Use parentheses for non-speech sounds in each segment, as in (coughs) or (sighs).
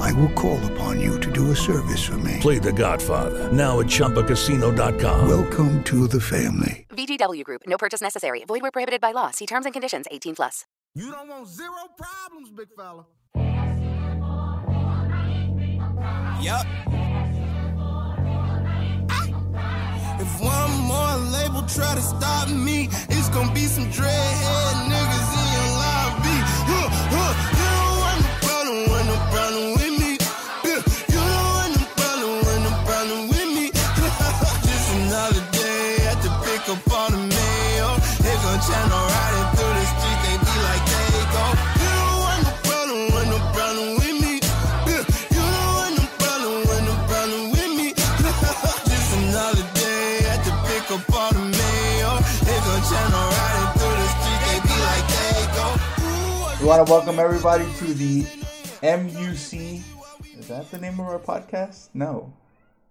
I will call upon you to do a service for me. Play The Godfather now at ChumbaCasino.com. Welcome to the family. VGW Group. No purchase necessary. Void where prohibited by law. See terms and conditions. 18 plus. You don't want zero problems, big fella. Yup. Ah. If one more label try to stop me, it's gonna be some dreadhead niggas channel riding through the street, they be like they go. You don't want no problem, want no problem with me. Yeah, You don't want no problem, want no problem with me. (laughs) Just another day at the pick up on the mail. They gon' channel riding through the street, they be like they go. We want to welcome everybody to the MUC. Is that the name of our podcast? No.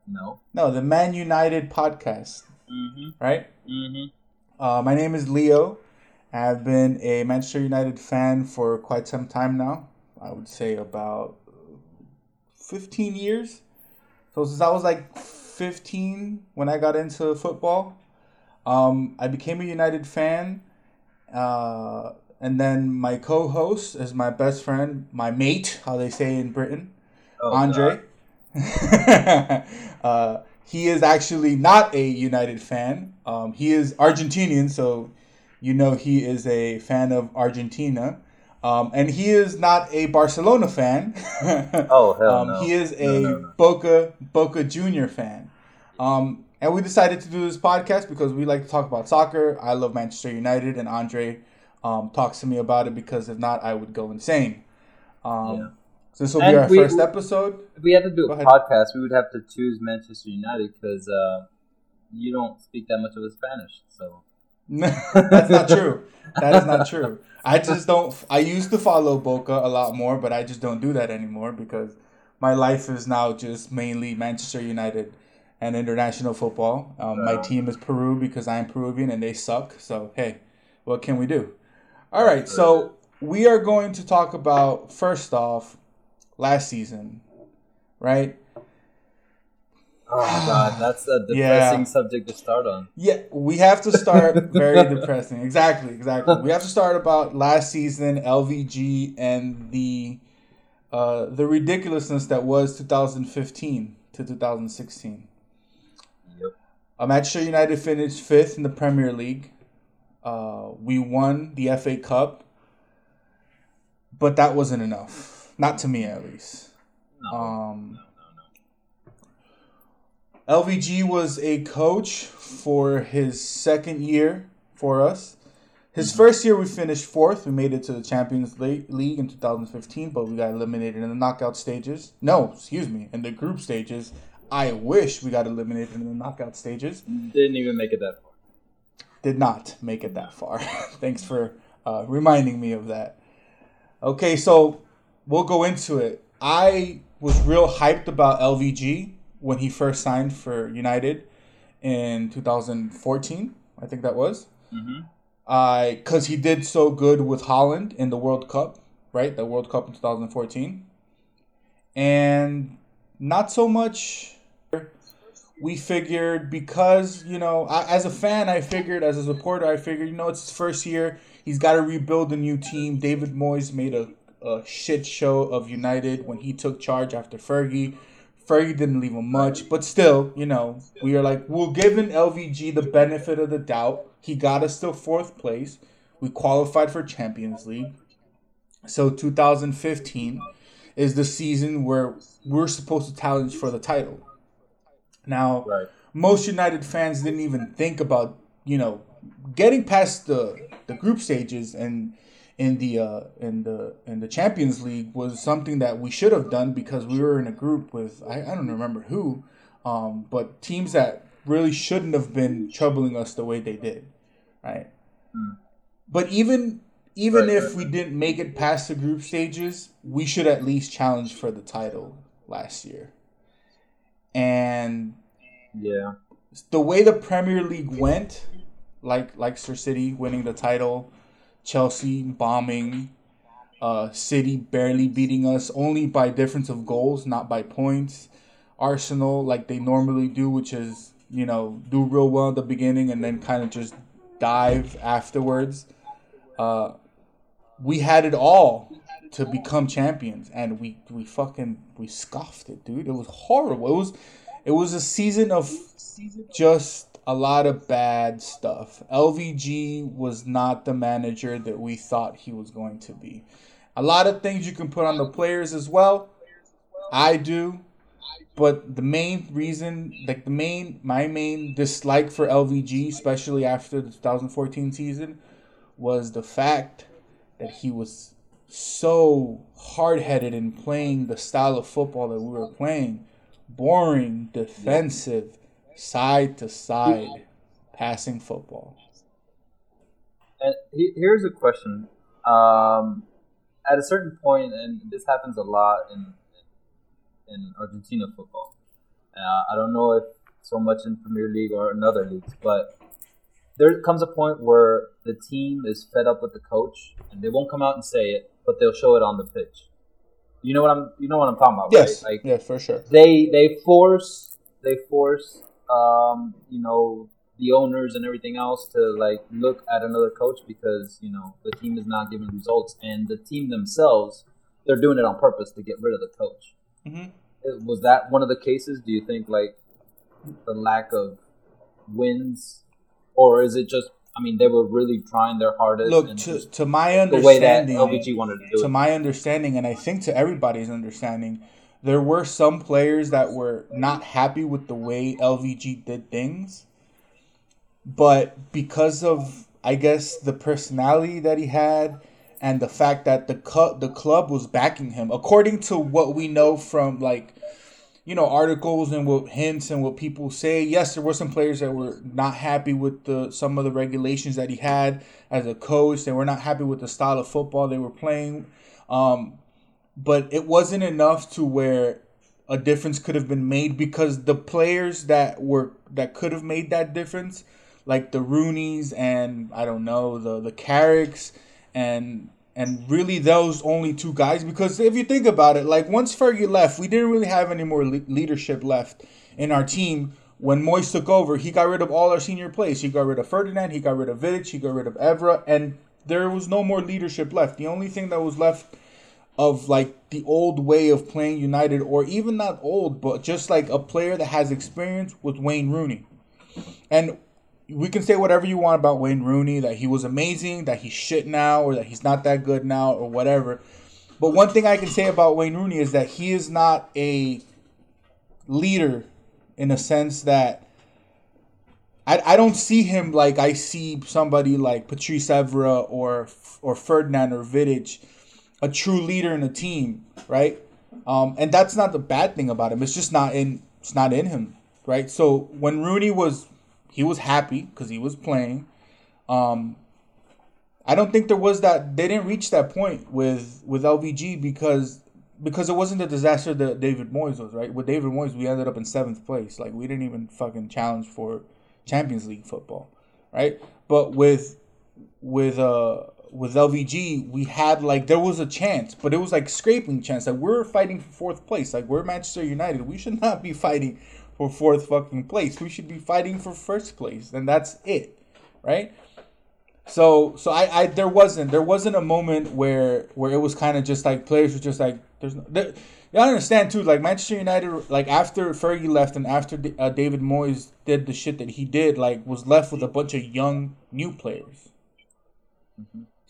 No. No, the Man United podcast. Right? Mm-hmm. Uh, my name is Leo. I've been a Manchester United fan for quite some time now. I would say about 15 years. So since I was like 15 when I got into football, um, I became a United fan. Uh, and then my co-host is my best friend, my mate, how they say in Britain, Oh, Andres. (laughs) uh, he is actually not a United fan. Um, he is Argentinian, so you know he is a fan of Argentina. Um, and he is not a Barcelona fan. (laughs) Oh, hell um, no. He is a No, no, no. Boca Boca Junior fan. Um, and we decided to do this podcast because we like to talk about soccer. I love Manchester United, and Andres um, talks to me about it because if not, I would go insane. Um, Yeah. So this will And be our we- first episode. If we had to do Go a ahead. podcast, we would have to choose Manchester United because uh, you don't speak that much of a Spanish. So (laughs) That's not true. (laughs) That is not true. I just don't. I used to follow Boca a lot more, but I just don't do that anymore because my life is now just mainly Manchester United and international football. Um, my Oh. team is Peru because I'm Peruvian and they suck. So hey, what can we do? All right, so we are going to talk about first off last season, right? oh my god, that's a (sighs) Yeah. depressing subject to start on. Yeah, we have to start very depressing. (laughs) Exactly, exactly. We have to start about last season, LVG, and the uh, the ridiculousness that was 2015 to 2016. Yep. Uh, Manchester United finished fifth in the Premier League. Uh, we won the FA Cup, but that wasn't enough. Not to me, at least. No, Um, no, no, LVG was a coach for his second year for us. His first year, we finished fourth. We made it to the Champions League in 2015, but we got eliminated in the knockout stages. No, excuse me, in the group stages. I wish we got eliminated in the knockout stages. Didn't even make it that far. Did not make it that far. (laughs) Thanks for uh, reminding me of that. Okay, so we'll go into it. I was real hyped about LVG when he first signed for United in 2014. I think that was. Mhm. I because he did so good with Holland in the World Cup, right? The World Cup in 2014, and not so much. We figured because you know, I, as a fan, I figured as a supporter, I figured you know it's his first year. He's got to rebuild a new team. David Moyes made a, a shit show of United when he took charge after Fergie. Fergie didn't leave him much, but still, you know, we are like, we'll give an LVG the benefit of the doubt. He got us to fourth place. We qualified for Champions League. So 2015 is the season where we're supposed to challenge for the title. Now, Right. most United fans didn't even think about, you know, getting past the the group stages and in the uh, in the in the Champions League was something that we should have done because we were in a group with I, I don't remember who, um, but teams that really shouldn't have been troubling us the way they did, right? But even even Right, if right, we didn't make it past the group stages, we should at least challenge for the title last year. And Yeah. the way the Premier League went, like Leicester City winning the title, Chelsea bombing, uh, City barely beating us only by difference of goals, not by points. Arsenal, like they normally do, which is you know do real well at the beginning and then kind of just dive afterwards. Uh, we had it all to become champions, and we we fucking we scoffed it, dude. It was horrible. It was it was a season of just a lot of bad stuff. LVG was not the manager that we thought he was going to be. A lot of things you can put on the players as well. I do. But the main reason, like the main, my main dislike for LVG, especially after the 2014 season, was the fact that he was so hard headed in playing the style of football that we were playing boring, defensive, side to side passing football. And here's a question. Um, at a certain point, and this happens a lot in in Argentina football. Uh, I don't know if so much in Premier League or in other leagues, but there comes a point where the team is fed up with the coach, and they won't come out and say it, but they'll show it on the pitch. You know what I'm you know what I'm talking about, Yes, right? Like yeah, for sure. they they force they force um you know the owners and everything else to like look at another coach because you know the team is not giving results and the team themselves they're doing it on purpose to get rid of the coach. Mhm. It- was that one of the cases? Do you think like the lack of wins? Or is it just i mean they were really trying their hardest Look, to, to my the way that understanding, lvg wanted to do to it. my understanding, and I think to everybody's understanding, there were some players that were not happy with the way LVG did things. But because of, I guess, the personality that he had and the fact that the cu- the club was backing him, according to what we know from like, you know, articles and what hints and what people say, yes, there were some players that were not happy with the some of the regulations that he had as a coach. They were not happy with the style of football they were playing. Um, but it wasn't enough to where a difference could have been made because the players that were that could have made that difference, like the Roonies and I don't know the the Carricks and and really those only two guys because if you think about it, like once Fergie left, we didn't really have any more le- leadership left in our team. When Moyes took over, he got rid of all our senior players. He got rid of Ferdinand, he got rid of Vidic, he got rid of Evra, and there was no more leadership left. The only thing that was left of like the old way of playing United, or even not old, but just like a player that has experience with Wayne Rooney. And we can say whatever you want about Wayne Rooney, that he was amazing, that he's shit now, or that he's not that good now, or whatever. But one thing I can say about Wayne Rooney is that he is not a leader in a sense that I, I don't see him like I see somebody like Patrice Evra or or Ferdinand or Vidic, a true leader in a team, right? Um, and that's not the bad thing about him. It's just not in it's not in him, right? So when Rooney was he was happy because he was playing. Um, I don't think there was that they didn't reach that point with with LVG because because it wasn't the disaster that David Moyes was, right? With David Moyes, we ended up in seventh place. Like we didn't even fucking challenge for Champions League football, right? But with with uh with LVG, we had like there was a chance, but it was like scraping chance. Like we're fighting for fourth place. Like we're Manchester United. We should (laughs) not be fighting for fourth fucking place. We should be fighting for first place, and that's it, right? So so I, I there wasn't there wasn't a moment where where it was kind of just like players were just like there's no there, you understand too like Manchester United like after Fergie left and after uh, David Moyes did the shit that he did like was left with a bunch of young new players.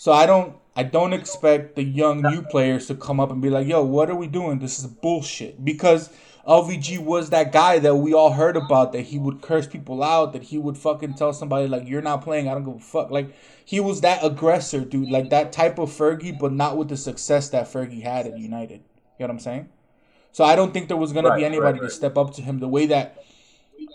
So I don't I don't expect the young new players to come up and be like, "Yo, what are we doing? This is bullshit." Because LVG was that guy that we all heard about that he would curse people out, that he would fucking tell somebody like, "You're not playing. I don't give a fuck." Like he was that aggressor, dude. Like that type of Fergie, but not with the success that Fergie had at United. You know what I'm saying? So I don't think there was gonna Right, be right, anybody right. to step up to him the way that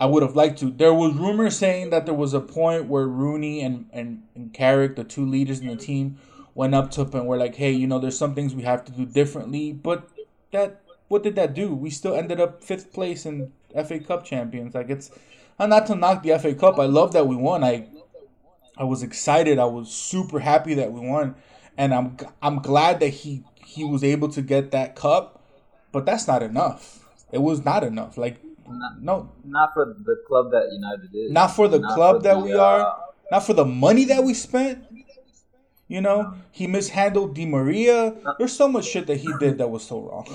I would have liked to. There was rumors saying that there was a point where Rooney and and and Carrick, the two leaders in the team, went up to him and were like, "Hey, you know, there's some things we have to do differently." But that what did that do? We still ended up fifth place in FA Cup champions. Like it's uh, not to knock the FA Cup. I love that we won. I I was excited. I was super happy that we won, and I'm I'm glad that he he was able to get that cup. But that's not enough. It was not enough. Like Not, no, not for the club that United is. not for the Not club for that the, we uh, are, not for the money that we spent. You know, he mishandled Di Maria. There's so much shit that he did that was so wrong.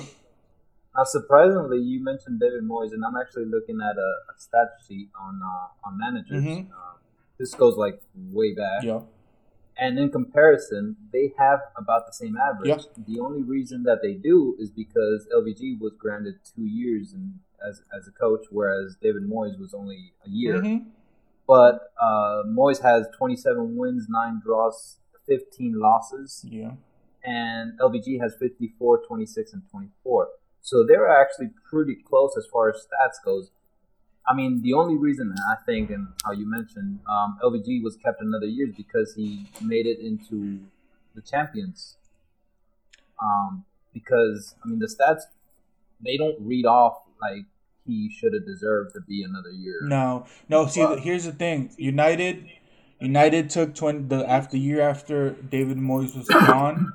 Now, surprisingly, you mentioned David Moyes, and I'm actually looking at a, a stat sheet on uh, on managers. Mhm. Uh, this goes like way back, Yeah. and in comparison, they have about the same average. Yeah. The only reason that they do is because LVG was granted two years and as as a coach, whereas David Moyes was only a year. Mhm. But uh, Moyes has 27 wins, nine draws, 15 losses. Yeah. and LVG has 54, 26, and 24. So they're actually pretty close as far as stats goes. I mean, the only reason I think, and how you mentioned, um, LVG was kept another year is because he made it into the champions. Um, because I mean, the stats they don't read off like he should have deserved to be another year. No, no. See, But- here's the thing. United, United took twenty the after year after David Moyes was (coughs) gone.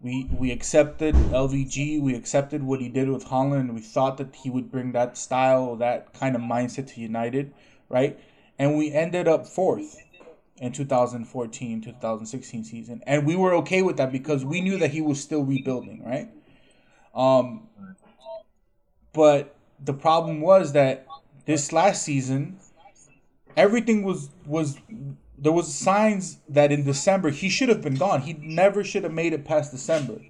We we accepted LVG. We accepted what he did with Holland. We thought that he would bring that style, that kind of mindset to United, right? And we ended up fourth in 2014, 2016 season, and we were okay with that because we knew that he was still rebuilding, right? Um, but the problem was that this last season, everything was was there was signs that in December he should have been gone. He never should have made it past December.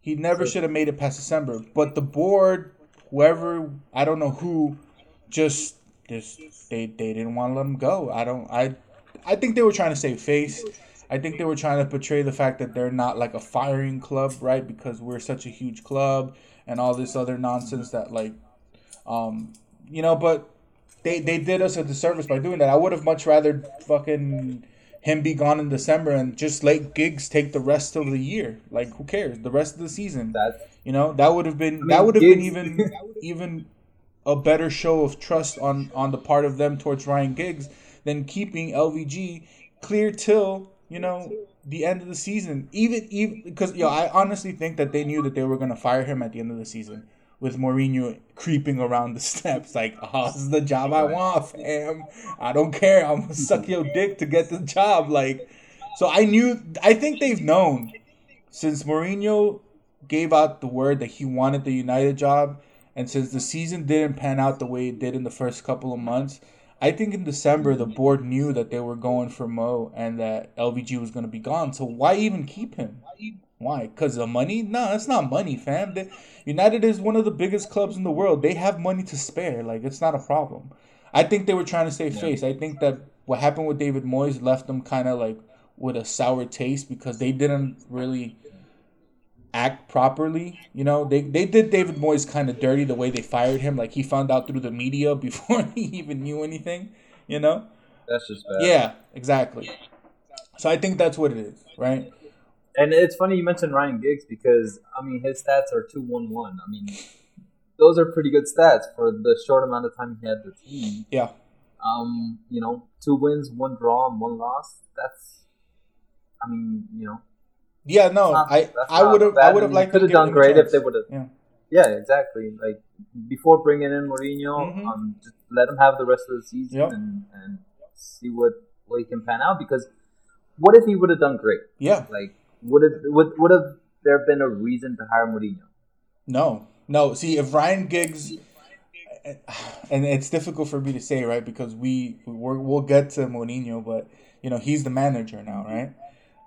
He never should have made it past December. But the board, whoever I don't know who, just just they they didn't want to let him go. I don't I I think they were trying to save face. I think they were trying to portray the fact that they're not like a firing club, right? Because we're such a huge club and all this other nonsense that like um you know, but they they did us a disservice by doing that. I would have much rather fucking him be gone in December and just let Giggs take the rest of the year. Like who cares? The rest of the season. That You know, that would have been mean, that would have been even (laughs) even a better show of trust on on the part of them towards Ryan Giggs than keeping LVG clear till you know the end of the season. Even even because yo, I honestly think that they knew that they were gonna fire him at the end of the season with Mourinho creeping around the (laughs) steps like, oh, this is the job I want, fam. I don't care. I'm gonna suck your dick to get the job. Like, so I knew. I think they've known since Mourinho gave out the word that he wanted the United job, and since the season didn't pan out the way it did in the first couple of months, I think in December the board knew that they were going for Mo and that LVG was going to be gone. So why even keep him? Why? Because of money? No, it's not money, fam. They, United is one of the biggest clubs in the world. They have money to spare. Like it's not a problem. I think they were trying to save face. I think that what happened with David Moyes left them kind of like with a sour taste because they didn't really act properly. You know, they they did David Moyes kind of dirty the way they fired him. Like he found out through the media (laughs) before he even knew anything. You know. that's just bad. Yeah, exactly. So I think that's what it is, right? And it's funny you mentioned Ryan Giggs because I mean his stats are two one one. I mean those are pretty good stats for the short amount of time he had the team. Yeah. Um, you know, two wins, one draw, and one loss. That's I mean, you know, Yeah, no, not- I I would have. I would have liked could to have done great if they would have Yeah. Yeah, exactly. Like before bringing in Mourinho, Mhm. um, just let him have the rest of the season Yep. and, and see what what he can pan out. Because what if he would have done great? Yeah. Like would it would would have there been a reason to hire Mourinho? No, no. See, if Ryan Giggs, and it's difficult for me to say, right? Because we we're, we'll get to Mourinho, but you know he's the manager now, right?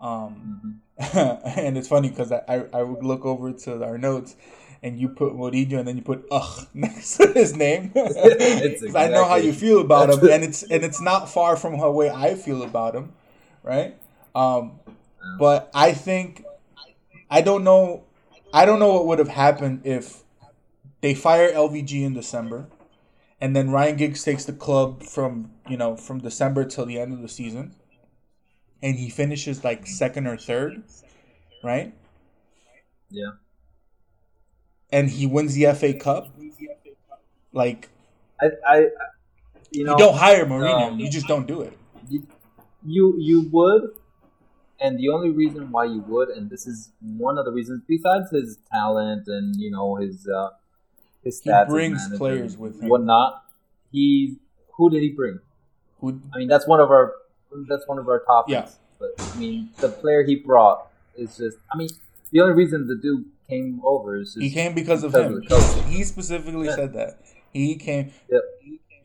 Um, (laughs) and it's funny because I, I I would look over to our notes. And you put Mourinho, and then you put ugh (laughs) next to his name. (laughs) 'Cause I know how you feel about him, and it's and it's not far from the way I feel about him, right? Um, but I think I don't know. I don't know what would have happened if they fire LVG in December, and then Ryan Giggs takes the club from you know from December till the end of the season, and he finishes like second or third, right? Yeah. And he wins the FA Cup. Like I, I you know, you don't hire Mourinho, um, you just don't do it. you you would, and the only reason why you would, and this is one of the reasons, besides his talent and you know his uh, his He stats, as brings players with him. whatnot. He who did he bring? Who I mean, that's one of our that's one of our topics. Yeah. But I mean, the player he brought is just. I mean, the only reason the dude came over is He came because of him. of. He specifically Yeah. said that. He came. Yep.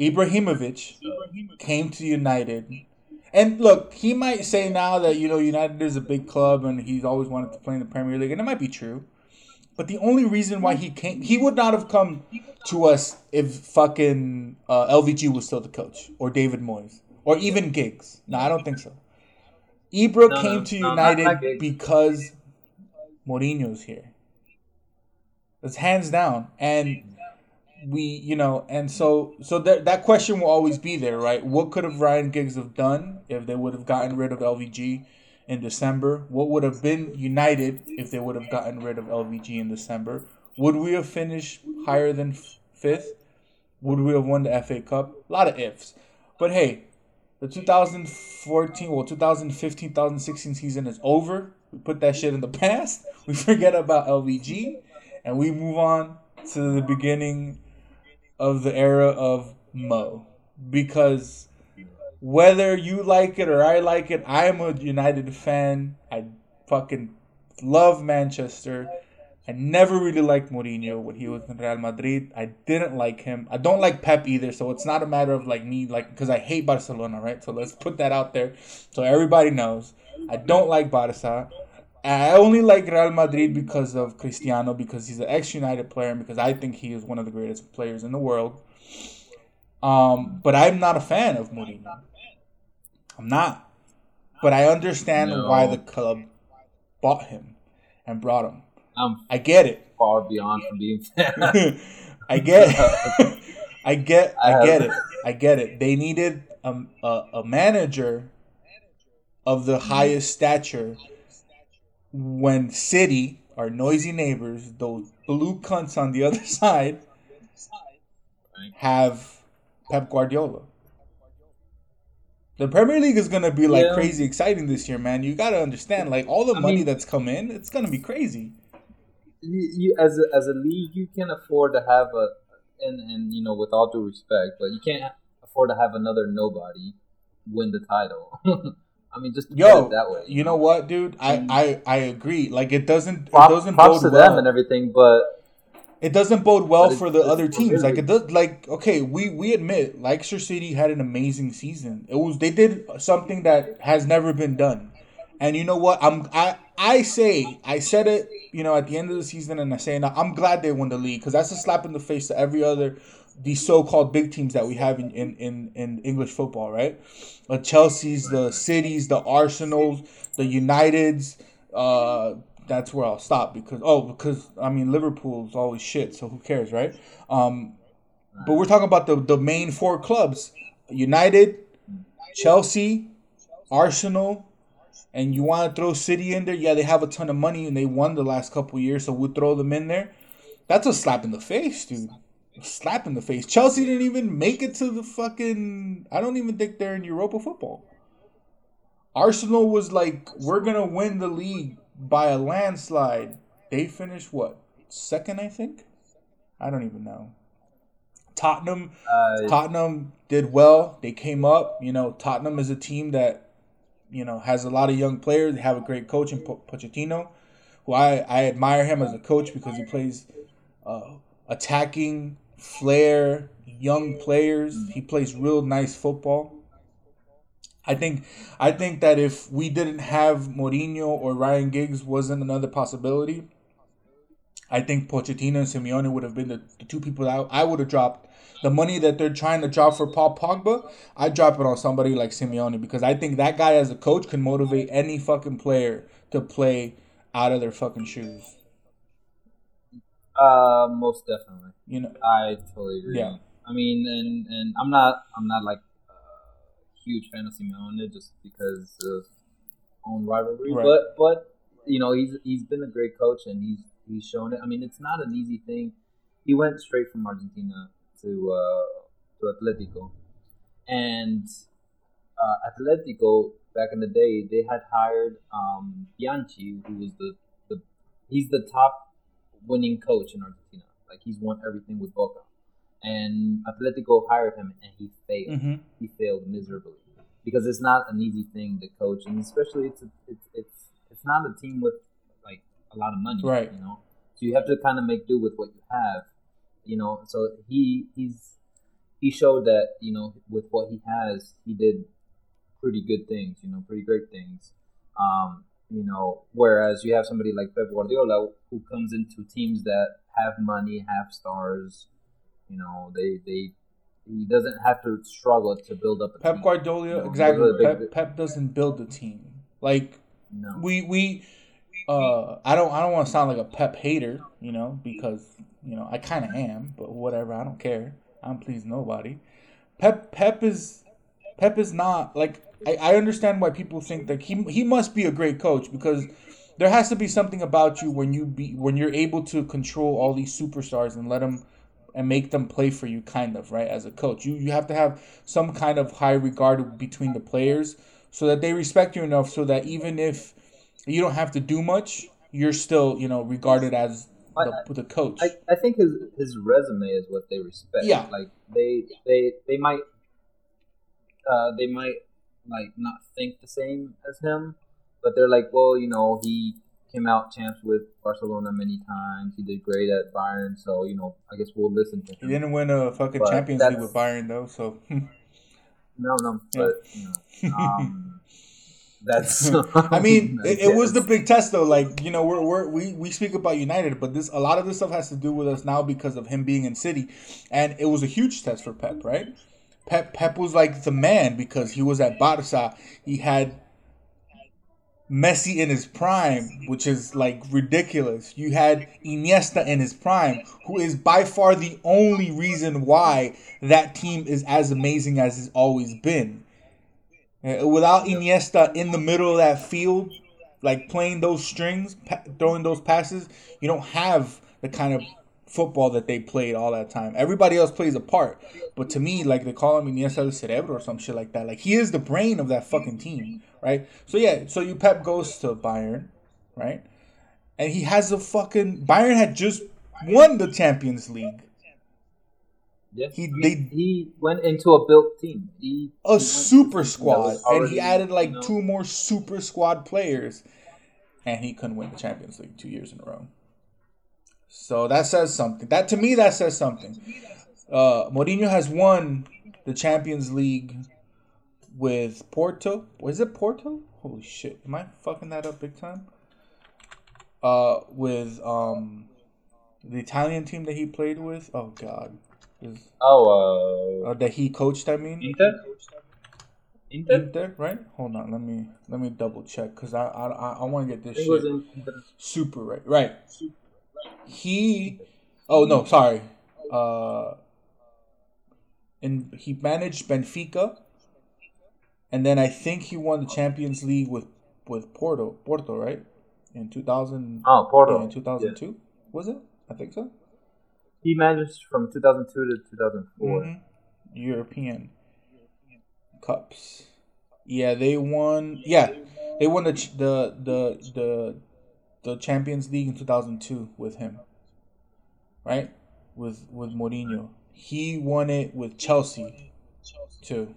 Ibrahimovic came to United. And look, he might say now that, you know, United is a big club and he's always wanted to play in the Premier League, and it might be true. But the only reason why he came, he would not have come to us if fucking uh, LVG was still the coach, or David Moyes, or even Giggs. No, I don't think so. Ibra No, came no, to United because Mourinho's here. It's hands down, and we, you know, and so so that that question will always be there, right? What could have Ryan Giggs have done if they would have gotten rid of LVG in December? What would have been United if they would have gotten rid of LVG in December? Would we have finished higher than f- fifth? Would we have won the FA Cup? A lot of ifs, but hey, the 2014, well, 2015, 2016 season is over. We put that shit in the past. (laughs) We forget about LVG, and we move on to the beginning of the era of Mo. Because whether you like it or I like it, I am a United fan. I fucking love Manchester. I never really liked Mourinho when he was in Real Madrid. I didn't like him. I don't like Pep either, so it's not a matter of like me like because I hate Barcelona, right? So let's put that out there so everybody knows. I don't like Barca. I only like Real Madrid because of Cristiano, because he's an ex-United player, and because I think he is one of the greatest players in the world. Um, but I'm not a fan of Mourinho. I'm not. But I understand No. why the club bought him and brought him. I'm I get it. far beyond from being (laughs) fan. (laughs) I get (laughs) I get I I get it. I get it. They needed a, a, a manager of the highest stature when City, our noisy neighbors, those blue cunts on the other side, have Pep Guardiola. The Premier League is gonna be like Yeah. crazy exciting this year, man. You gotta understand, like all the money that's come in, it's gonna be crazy. You, you as a, as a league, you can afford to have a, and and you know, with all due respect, but you can't afford to have another nobody win the title. (laughs) I mean, just to put Yo, it that way. you know what, dude? I, mm. I, I agree. Like it doesn't Prop, it doesn't props bode to well. them and everything, but It doesn't bode well for the other teams. Like it does. Like okay, we we admit Leicester City had an amazing season. It was they did something that has never been done. And you know what? I'm I I say I said it. You know at the end of the season, and I say now I'm glad they won the league because that's a slap in the face to every other these so-called big teams that we have in in in, in English football, right? The Chelsea's, the Cities, the Arsenals, the Uniteds. Uh, that's where I'll stop because oh because I mean Liverpool's always shit, so who cares, right? Um, but we're talking about the the main four clubs: United, Chelsea, Arsenal, and you want to throw City in there? Yeah, they have a ton of money and they won the last couple years, so we'll throw them in there. That's a slap in the face, dude. A slap in the face. Chelsea didn't even make it to the fucking. I don't even think they're in Europa football. Arsenal was like, we're gonna win the league by a landslide. They finished what second, I think. I don't even know. Tottenham, uh, Tottenham did well. They came up. You know, Tottenham is a team that, you know, has a lot of young players. They have a great coach in Po- Pochettino, who I, I admire him as a coach because he plays uh, attacking, flair, young players. He plays real nice football. I think I think that if we didn't have Mourinho or Ryan Giggs wasn't another possibility, I think Pochettino and Simeone would have been the, the two people that I, I would have dropped. The money that they're trying to drop for Paul Pogba, I drop it on somebody like Simeone because I think that guy as a coach can motivate any fucking player to play out of their fucking shoes. uh, most definitely. You know, I totally agree. Yeah. I mean, and and I'm not I'm not like a huge fan of Simeone just because of own rivalry, Right. but but you know he's he's been a great coach and he's he's shown it. I mean, it's not an easy thing. He went straight from Argentina to uh, to Atletico, and uh, Atletico back in the day they had hired um, Bianchi, who was the, the he's the top winning coach in Argentina. Like he's won everything with Boca, and Atletico hired him, and he failed. Mhm. He failed miserably because it's not an easy thing to coach, and especially it's a, it's it's it's not a team with like a lot of money, Right. You know, so you have to kind of make do with what you have, you know. So he he's he showed that you know with what he has, he did pretty good things, you know, pretty great things. Um, you know, whereas you have somebody like Pep Guardiola who comes into teams that have money, have stars, you know, they they he doesn't have to struggle to build up a Pep team. Guardiola, You know, exactly. Pep, big- Pep doesn't build the team. Like No. we we uh I don't I don't want to sound like a Pep hater, you know, because you know I kind of am, but whatever, I don't care. I don't please nobody. Pep Pep is Pep is not like I, I understand why people think that he he must be a great coach because there has to be something about you when you be when you're able to control all these superstars and let them and make them play for you kind of right as a coach you you have to have some kind of high regard between the players so that they respect you enough so that even if you don't have to do much you're still you know regarded as the, the coach I, I think his his resume is what they respect. Yeah. Like they they they might uh they might like not think the same as him, but they're like, well, you know, he came out champs with Barcelona many times. He did great at Bayern, so you know, I guess we'll listen to him. he didn't win a fucking But champions league with bayern though so (laughs) No, no, but you know, um, that's. (laughs) I mean, (laughs) it, it was the big test though. Like you know, we're, we're we we speak about United, but this a lot of this stuff has to do with us now because of him being in City, and it was a huge test for Pep, right? Pep Pep was like the man because he was at Barca. He had Messi in his prime, which is like ridiculous. You had Iniesta in his prime, who is by far the only reason why that team is as amazing as it's always been. Without Iniesta in the middle of that field, like playing those strings, pa- throwing those passes, you don't have the kind of football that they played all that time. Everybody else plays a part, but to me, like they call him Iniesta el Cerebro or some shit like that. Like he is the brain of that fucking team, right? So yeah, so you Pep goes to Bayern, right? And he has a fucking Bayern had just won the Champions League. Yeah, He- he, they- he went into a built team. He, he a went super squad, and he added like you know, two more super squad players, and he couldn't win the Champions League two years in a row. So that says something. That to me, that says something. Uh, Mourinho has won the Champions League with Porto. Was it Porto? Holy shit! Am I fucking that up big time? Uh, with um, the Italian team that he played with. Oh God, Is- Oh, uh, uh, that he coached. I mean, Inter. Inter. Inter, right? Hold on, let me let me double check because I I I, I want to get this think it was shit super right. Right. He, oh no, sorry. Uh, and he managed Benfica, and then I think he won the Champions League with with Porto, Porto, right? In two thousand. Oh, Porto. in two thousand two, was it? I think so. He managed from 2002 to 2004. Mhm. European cups. Yeah, they won. Yeah, they won the ch- the the the the Champions League in two thousand two with him. Right, with with Mourinho. He won it with Chelsea, too.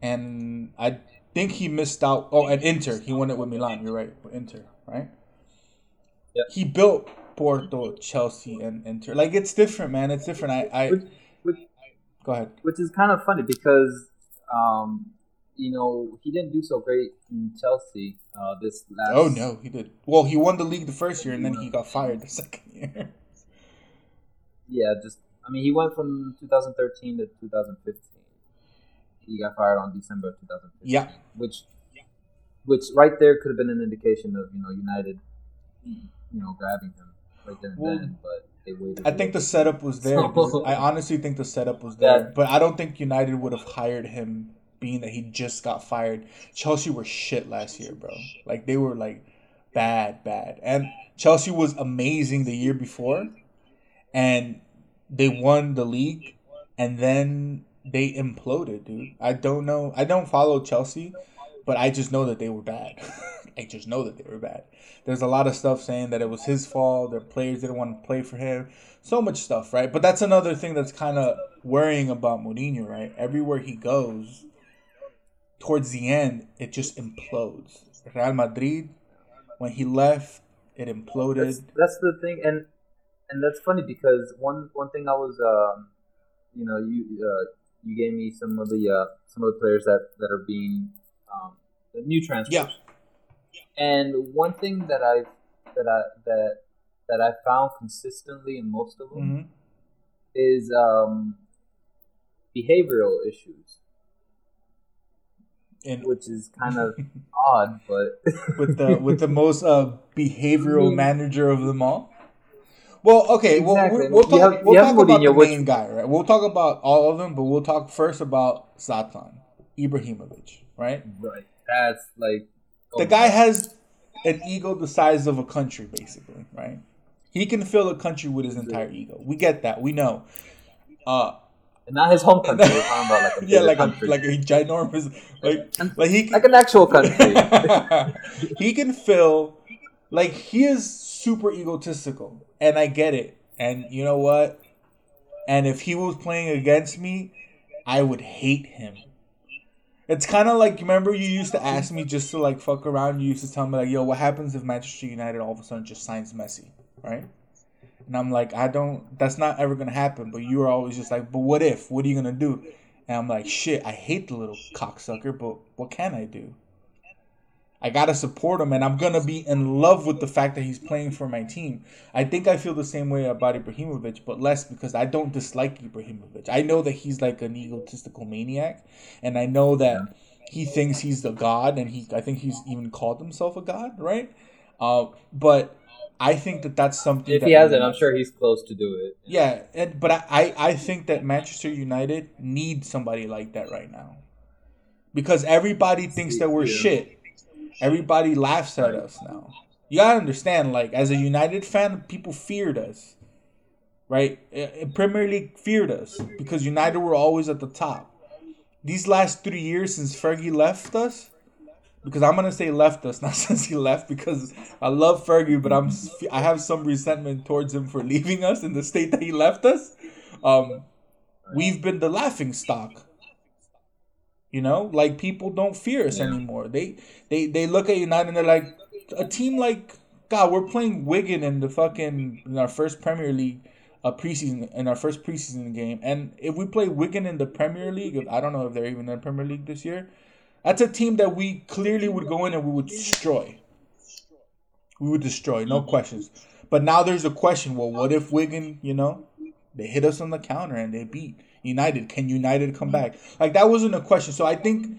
And I think he missed out. Oh, and Inter. He won it with Milan. You're right, with Inter. Right. Yep. He built Porto, Chelsea, and Inter. Like it's different, man. It's different. I, I Which, which, go ahead. which is kind of funny because, um, you know, he didn't do so great in Chelsea uh, this last. Oh no, he did. Well, he won the league the first year, and then he got fired the (laughs) second year. Yeah, just I mean, he went from 2013 to 2015. He got fired on December 2015. Yeah. which, which right there could have been an indication of you know United, you know, grabbing him right there Well, then. But they waited. I think the setup was there. (laughs) So- I honestly think the setup was there, Yeah. but I don't think United would have hired him, being that he just got fired. Chelsea were shit last year, bro. Like they were like bad, bad, and Chelsea was amazing the year before, and they won the league, and then they imploded, dude. I don't know. I don't follow Chelsea, but I just know that they were bad. (laughs) I just know that they were bad. There's a lot of stuff saying that it was his fault. Their players didn't want to play for him. So much stuff, right? But that's another thing that's kind of worrying about Mourinho, right? Everywhere he goes, towards the end, it just implodes. Real Madrid, when he left, it imploded. that's, that's the thing, and and that's funny because one one thing I was, um, you know, you uh, you gave me some of the uh, some of the players that that are being um, the new transfers. Yeah. And one thing that I that I that that I found consistently in most of them hmm is um, behavioral issues, And which is kind of (laughs) odd, but (laughs) with the with the most uh, behavioral manager of them all. Well, okay, well, Exactly. we'll, we'll talk, have- we'll talk about the Mourinho, which- main guy, right? We'll talk about all of them, but we'll talk first about Zlatan Ibrahimovic, right? right, that's like The guy has an ego the size of a country, basically, right? He can fill a country with his entire ego. We get that. We know. Uh, And not his home country. We're talking about like a (laughs) yeah, like country, a like a ginormous, like like he like an actual country. (laughs) he can fill like he is super egotistical, and I get it. And you know what? And if he was playing against me, I would hate him. It's kind of like remember you used to ask me just to like fuck around. You used to tell me like, "Yo, what happens if Manchester United all of a sudden just signs Messi?" Right? And I'm like, I don't. That's not ever gonna happen. But you were always just like, "But what if? What are you gonna do?" And I'm like, "Shit, I hate the little cocksucker, but what can I do?" I gotta support him, and I'm gonna be in love with the fact that he's playing for my team. I think I feel the same way about Ibrahimovic, but less because I don't dislike Ibrahimovic. I know that he's like an egotistical maniac, and I know that he thinks he's the god, and he I think he's even called himself a god, right? Uh, but I think that that's something. if that he hasn't, I'm sure he's close to do it. yeah, and, but I, I I think that Manchester United need somebody like that right now, because everybody thinks that we're Yeah. shit. Everybody laughs at us now. You gotta understand, like as a United fan, people feared us, right? Premier League feared us because United were always at the top. These last three years since Fergie left us, because I'm gonna say left us, (laughs) not since he left, because I love Fergie, but I'm I have some resentment towards him for (laughs) leaving us in the state that he left us. Um, we've been the laughing stock. You know, like people don't fear us Yeah. anymore. They they they look at United and they're like a team like God. We're playing Wigan in the fucking in our first Premier League uh, preseason in our first preseason game, and if we play Wigan in the Premier League, if, I don't know if they're even in the Premier League this year. That's a team that we clearly would go in and we would destroy. We would destroy, no questions. But now there's a question. Well, what if Wigan, you know, they hit us on the counter and they beat United? Can United come back? Like that wasn't a question. So I think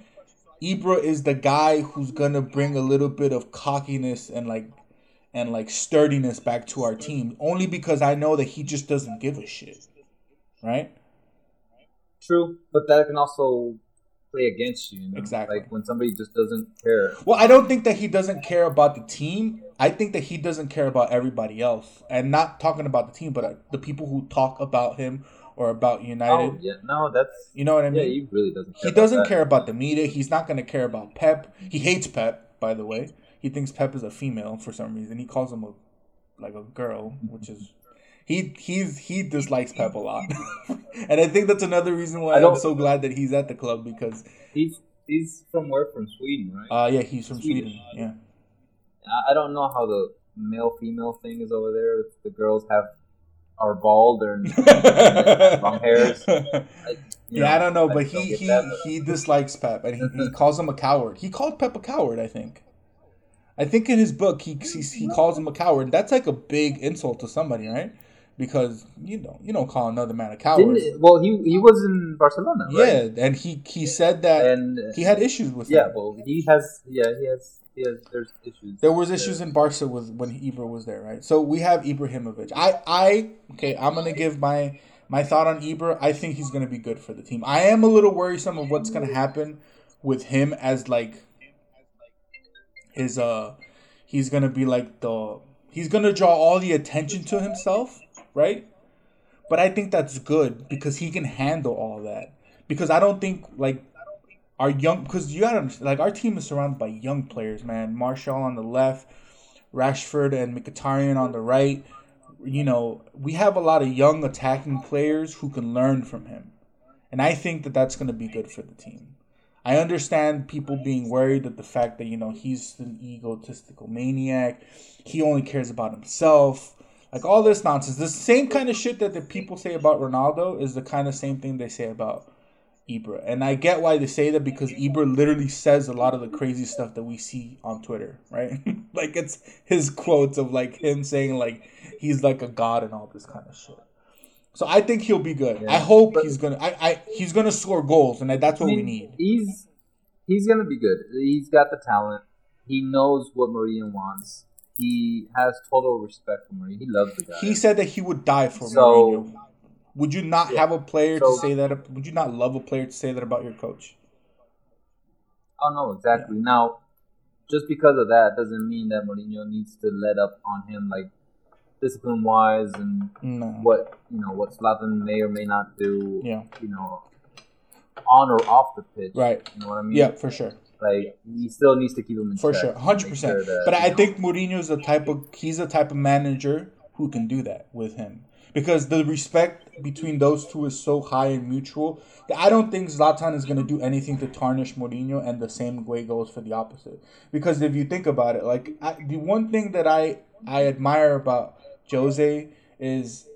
Ibra is the guy who's gonna bring a little bit of cockiness and like and like sturdiness back to our team. Only because I know that he just doesn't give a shit. Right? True, but that can also play against you. you know? Exactly. Like when somebody just doesn't care. Well, I don't think that he doesn't care about the team. I think that he doesn't care about everybody else, and not talking about the team, but uh, the people who talk about him or about United. Oh yeah, no, that's You know what I mean? yeah. He really doesn't. Care he about doesn't that. care about the media. He's not going to care about Pep. He hates Pep, by the way. He thinks Pep is a female for some reason. He calls him a like a girl, which is he he's he dislikes Pep a lot, (laughs) and I think that's another reason why I'm so glad that he's at the club because He's he's from where? From Sweden, right? uh yeah he's from Swedish. Sweden. Yeah. I- I don't know how the male female thing is over there. If the girls have are bald or (laughs) long hairs. I, yeah, I don't know, but he he, that, but- he dislikes Pep, and he, he (laughs) calls him a coward. He called Pep a coward, I think. I think in his book he he, he calls him a coward. That's like a big insult to somebody, right? Because you know you don't call another man a coward. Well, he he was in Barcelona, right? Yeah, and he he said that and he had issues with yeah, him. well, he has yeah he has there's issues. There was issues in Barca with when Ibra was there, right? So we have Ibrahimovic. I, I, okay, I'm gonna give my my thought on Ibra. I think he's gonna be good for the team. I am a little worrisome of what's gonna happen with him as like his uh, he's gonna be like the he's gonna draw all the attention to himself, right? But I think that's good because he can handle all that. Because I don't think like our young because you gotta like our team is surrounded by young players, man. Martial on the left, Rashford and Mkhitaryan on the right. You know, we have a lot of young attacking players who can learn from him, and I think that that's going to be good for the team. I understand people being worried that the fact that you know he's an egotistical maniac, he only cares about himself, like all this nonsense. The same kind of shit that the people say about Ronaldo is the kind of same thing they say about Ibra. And I get why they say that because Ibra literally says a lot of the crazy stuff that we see on Twitter, right? (laughs) like it's his quotes of like him saying like he's like a god and all this kind of shit. So I think he'll be good. Yeah. I hope But- he's gonna. I, I he's gonna score goals, and that's what I we need. He's he's gonna be good. He's got the talent. He knows what Mourinho wants. He has total respect for Mourinho. He loves the guy. He said that he would die for So- Mourinho. Would you not Yeah. have a player So- to say that? Would you not love a player to say that about your coach? oh no, exactly. Now, just because of that doesn't mean that Mourinho needs to let up on him, like discipline wise and No. what you know what Zlatan may or may not do. Yeah. You know, on or off the pitch. Right. You know what I mean? Yeah, for sure. Like he still needs to keep him in For sure, hundred percent. sure But I know, think Mourinho's the type of he's the type of manager who can do that with him because the respect between those two is so high and mutual. that I don't think Zlatan is going to do anything to tarnish Mourinho, and the same way goes for the opposite. Because if you think about it, like I, the one thing that I I admire about Jose is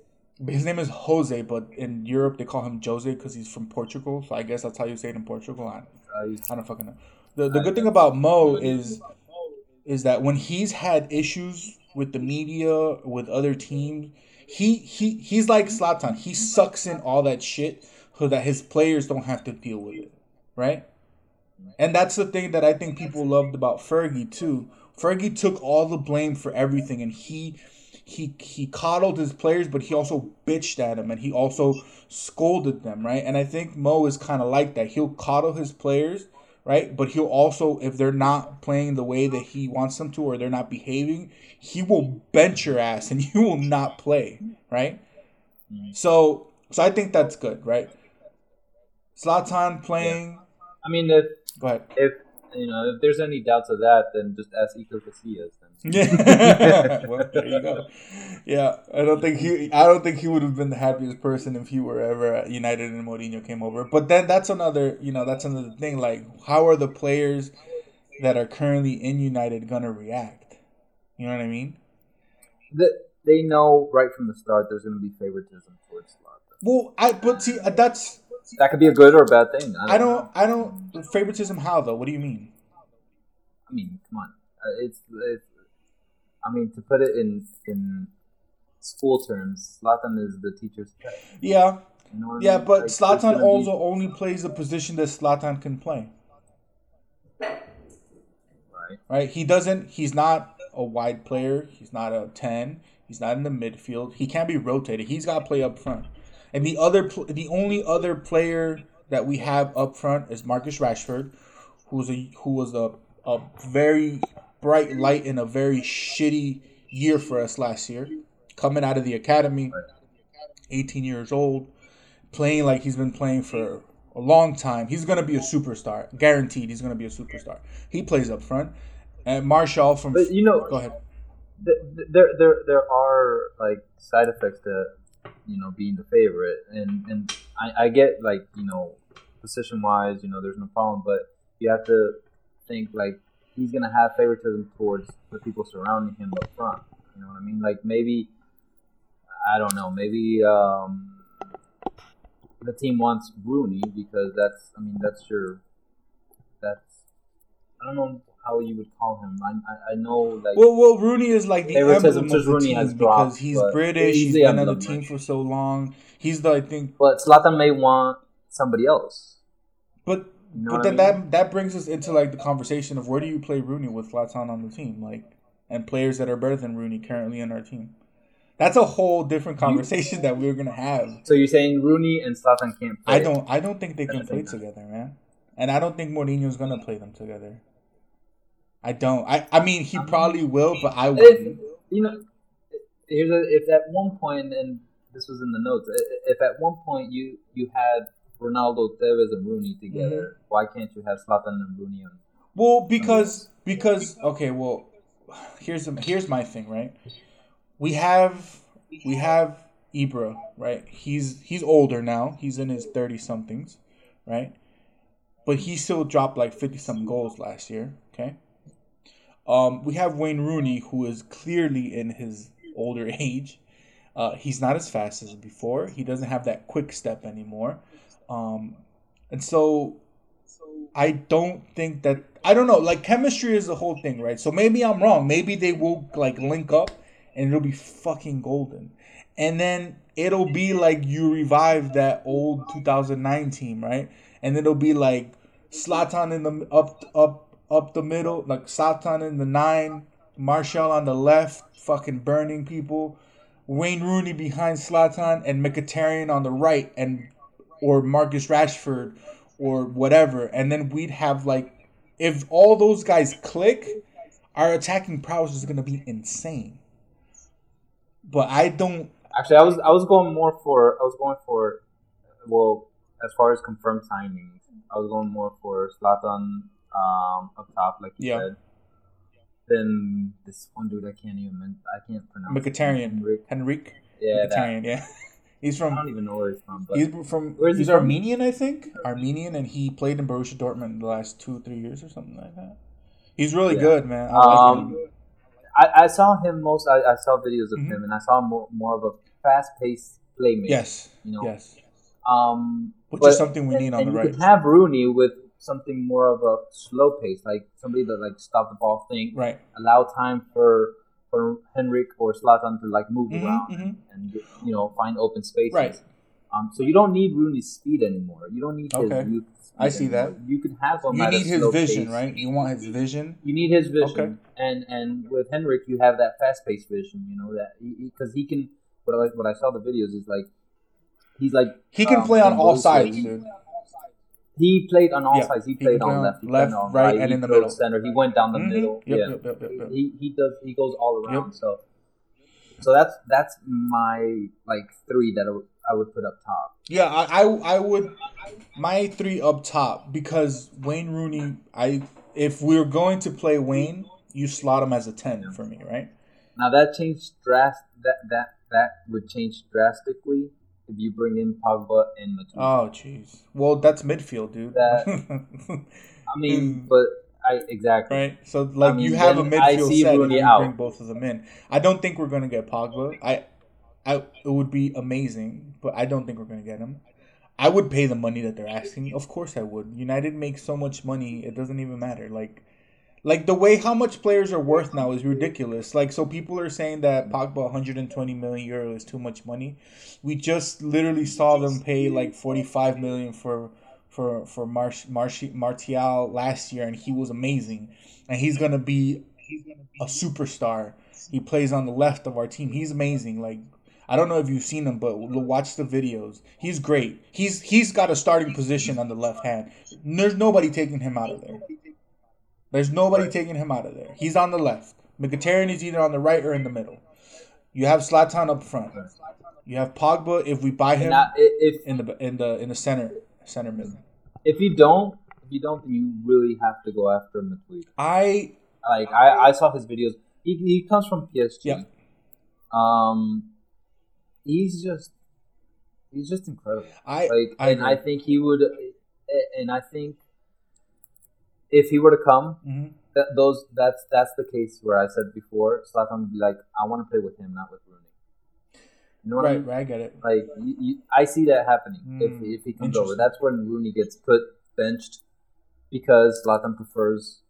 his name is Jose, but in Europe they call him Jose because he's from Portugal. So I guess that's how you say it in Portugal. I, I- I don't fucking know. The the good thing about Mo is is that when he's had issues with the media, with other teams, he he he's like Zlatan. He sucks in all that shit so that his players don't have to deal with it, right? And that's the thing that I think people loved about Fergie too. Fergie took all the blame for everything, and he he he coddled his players, but he also bitched at them, and he also scolded them, right? And I think Mo is kind of like that. He'll coddle his players, right? But he'll also, if they're not playing the way that he wants them to, or they're not behaving, he will bench your ass, and (laughs) you will not play, right? So, so I think that's good, right? Zlatan playing. I mean, if if you know if there's any doubts of that, then just ask Iker Casillas. Then (laughs) Yeah. well, there you go. (laughs) Yeah, I don't think he. I don't think he would have been the happiest person if he were ever at United and Mourinho came over. But then that's another. You know, that's another thing. Like, how are the players that are currently in United gonna react? You know what I mean? the, they know right from the start there's going to be favoritism towards Zlatan. Well, I but see uh, that's That could be a good or a bad thing. I don't, I don't. I don't favoritism. How though? What do you mean? I mean, come on. Uh, it's, it's. I mean, to put it in in school terms, Zlatan is the teacher's pet. Yeah, You know what I yeah, mean? but Like, Zlatan gonna be- also only plays the position that Zlatan can play. right. right? He doesn't. He's not a wide player. He's not a ten. He's not in the midfield. He can't be rotated. He's got to play up front. And the other, pl- the only other player that we have up front is Marcus Rashford, who's a who was a a very bright light in a very shitty year for us last year, coming out of the academy, eighteen years old, playing like he's been playing for a long time. He's gonna be a superstar, guaranteed. He's gonna be a superstar. He plays up front, and Martial from. But you know, go ahead. th- th- there there there are like side effects to you know being the favorite and and I, I get like you know position wise you know there's no problem but you have to think like he's gonna have favoritism towards the people surrounding him up front you know what I mean like maybe I don't know maybe um the team wants Rooney because that's I mean that's your that's I don't know how you would call him I I, I know like Well, well, Rooney is like the emblem of the Rooney team because dropped, he's British. he's He's been on the team right? for so long. He's the I think, But Zlatan may want somebody else. but You know but then I mean? that that brings us into like the conversation of where do you play Rooney with Zlatan on the team, like, and players that are better than Rooney currently in our team. That's a whole different conversation that we're gonna have. So you're saying Rooney and Zlatan can't play? I don't I don't think they can play together, man. And I don't think Mourinho's gonna play them together. I don't. I I mean he probably will, but I wouldn't. you know, here's a, if at one point, and this was in the notes, if at one point you you had Ronaldo, Tevez, and Rooney together, Mm-hmm. why can't you have Zlatan and Rooney on? Well, because because okay, well, here's the, here's my thing, right? We have we have Ibra, right? He's he's older now. He's in his thirty somethings, right? But he still dropped like fifty some goals last year. Okay. Um, we have Wayne Rooney, who is clearly in his older (laughs) age. Uh, he's not as fast as before. He doesn't have that quick step anymore. Um, and so I don't think that I don't know. Like chemistry is the whole thing, right? So maybe I'm wrong. Maybe they will like link up, and it'll be fucking golden. And then it'll be like you revive that old 2009 team, right? And it'll be like Zlatan in the up up up the middle, like Zlatan in the nine, Martial on the left, fucking burning people. Wayne Rooney behind Zlatan and Mkhitaryan on the right, and or Marcus Rashford or whatever, and then we'd have like if all those guys click, our attacking prowess is gonna be insane. But I don't. Actually, I was I was going more for I was going for well as far as confirmed signings, I was going more for Zlatan um, up top, like you Yeah. said. Then this one dude I can't even I can't pronounce. Mkhitaryan, Henrikh Yeah, that, Mkhitaryan, yeah. (laughs) He's from. I don't even know where he's from, but he's from Where's he he's from? Armenian, I think. Armenian, and he played in Borussia Dortmund the last two three years or something like that. He's really Yeah. good, man. I like. Um, I, I saw him most. I, I saw videos of Mhm. him, and I saw more, more of a fast-paced playmaker. Yes, you know. yes. Um, Which but- is something we and- need on and the you right. could have Rooney with something more of a slow pace, like somebody that like stop the ball, think, Right. allow time for for Henrikh or Zlatan to like move Mhm, around mhm. and you know find open spaces. Right. Um, so you don't need Rooney's speed anymore. You don't need his Okay. youth. Speed I see anymore. that. You can have him. You need his vision, pace. right? You want his vision. You need his vision, Okay. and and with Henrikh, you have that fast paced vision. You know that because he, can. What I what I saw the videos is like he's like He can um, play on all sides, dude. He played on all Yeah, sides. He he played on on left, he left, played on right, right, and he in the middle. Center. He went down the Mhm. middle. Yep, yeah, yep, yep, yep, yep. He he does. He goes all around. Yep. So so that's that's my like three that I would, I would put up top. Yeah, I, I I would my three up top because Wayne Rooney. I if we're going to play Wayne, you slot him as a ten for me, right? Now that changed drast that that that would change drastically if you bring in Pogba and Matuidi. Oh, jeez. Well, that's midfield, dude. That- (laughs) I mean, but I exactly. right? So like you mean, have a midfield set, and you out. bring both of them in. I don't think we're gonna get Pogba. I, I it would be amazing, but I don't think we're gonna get him. I would pay the money that they're asking. Of course, I would. United makes so much money; it doesn't even matter. Like, like the way how much players are worth now is ridiculous. Like, so people are saying that Pogba 120 million euro is too much money. We just literally saw them pay like 45 million for for for Marsh, Marsh, Martial last year, and he was amazing. And he's gonna be he's a superstar. He plays on the left of our team. He's amazing. Like I don't know if you've seen him, but watch the videos. He's great. He's he's got a starting position on the left hand. There's nobody taking him out of there. There's nobody taking him out of there. He's on the left. Mkhitaryan is either on the right or in the middle. You have Zlatan up front. You have Pogba if we buy him I, if in the in the in the center center mid. if you don't if you don't then you really have to go after Matuidi. I Like I, I saw his videos. He, he comes from PSG. Yeah. Um, he's just he's just incredible. I Like, I and I think he would, and I think if he were to come, Mhm. that those that's that's the case where I said before, Zlatan would be like, I want to play with him, not with Rooney. You know what I right mean? right I get it. Like you, you, I see that happening if Mm, if he comes over. That's when Rooney gets put benched because Zlatan prefers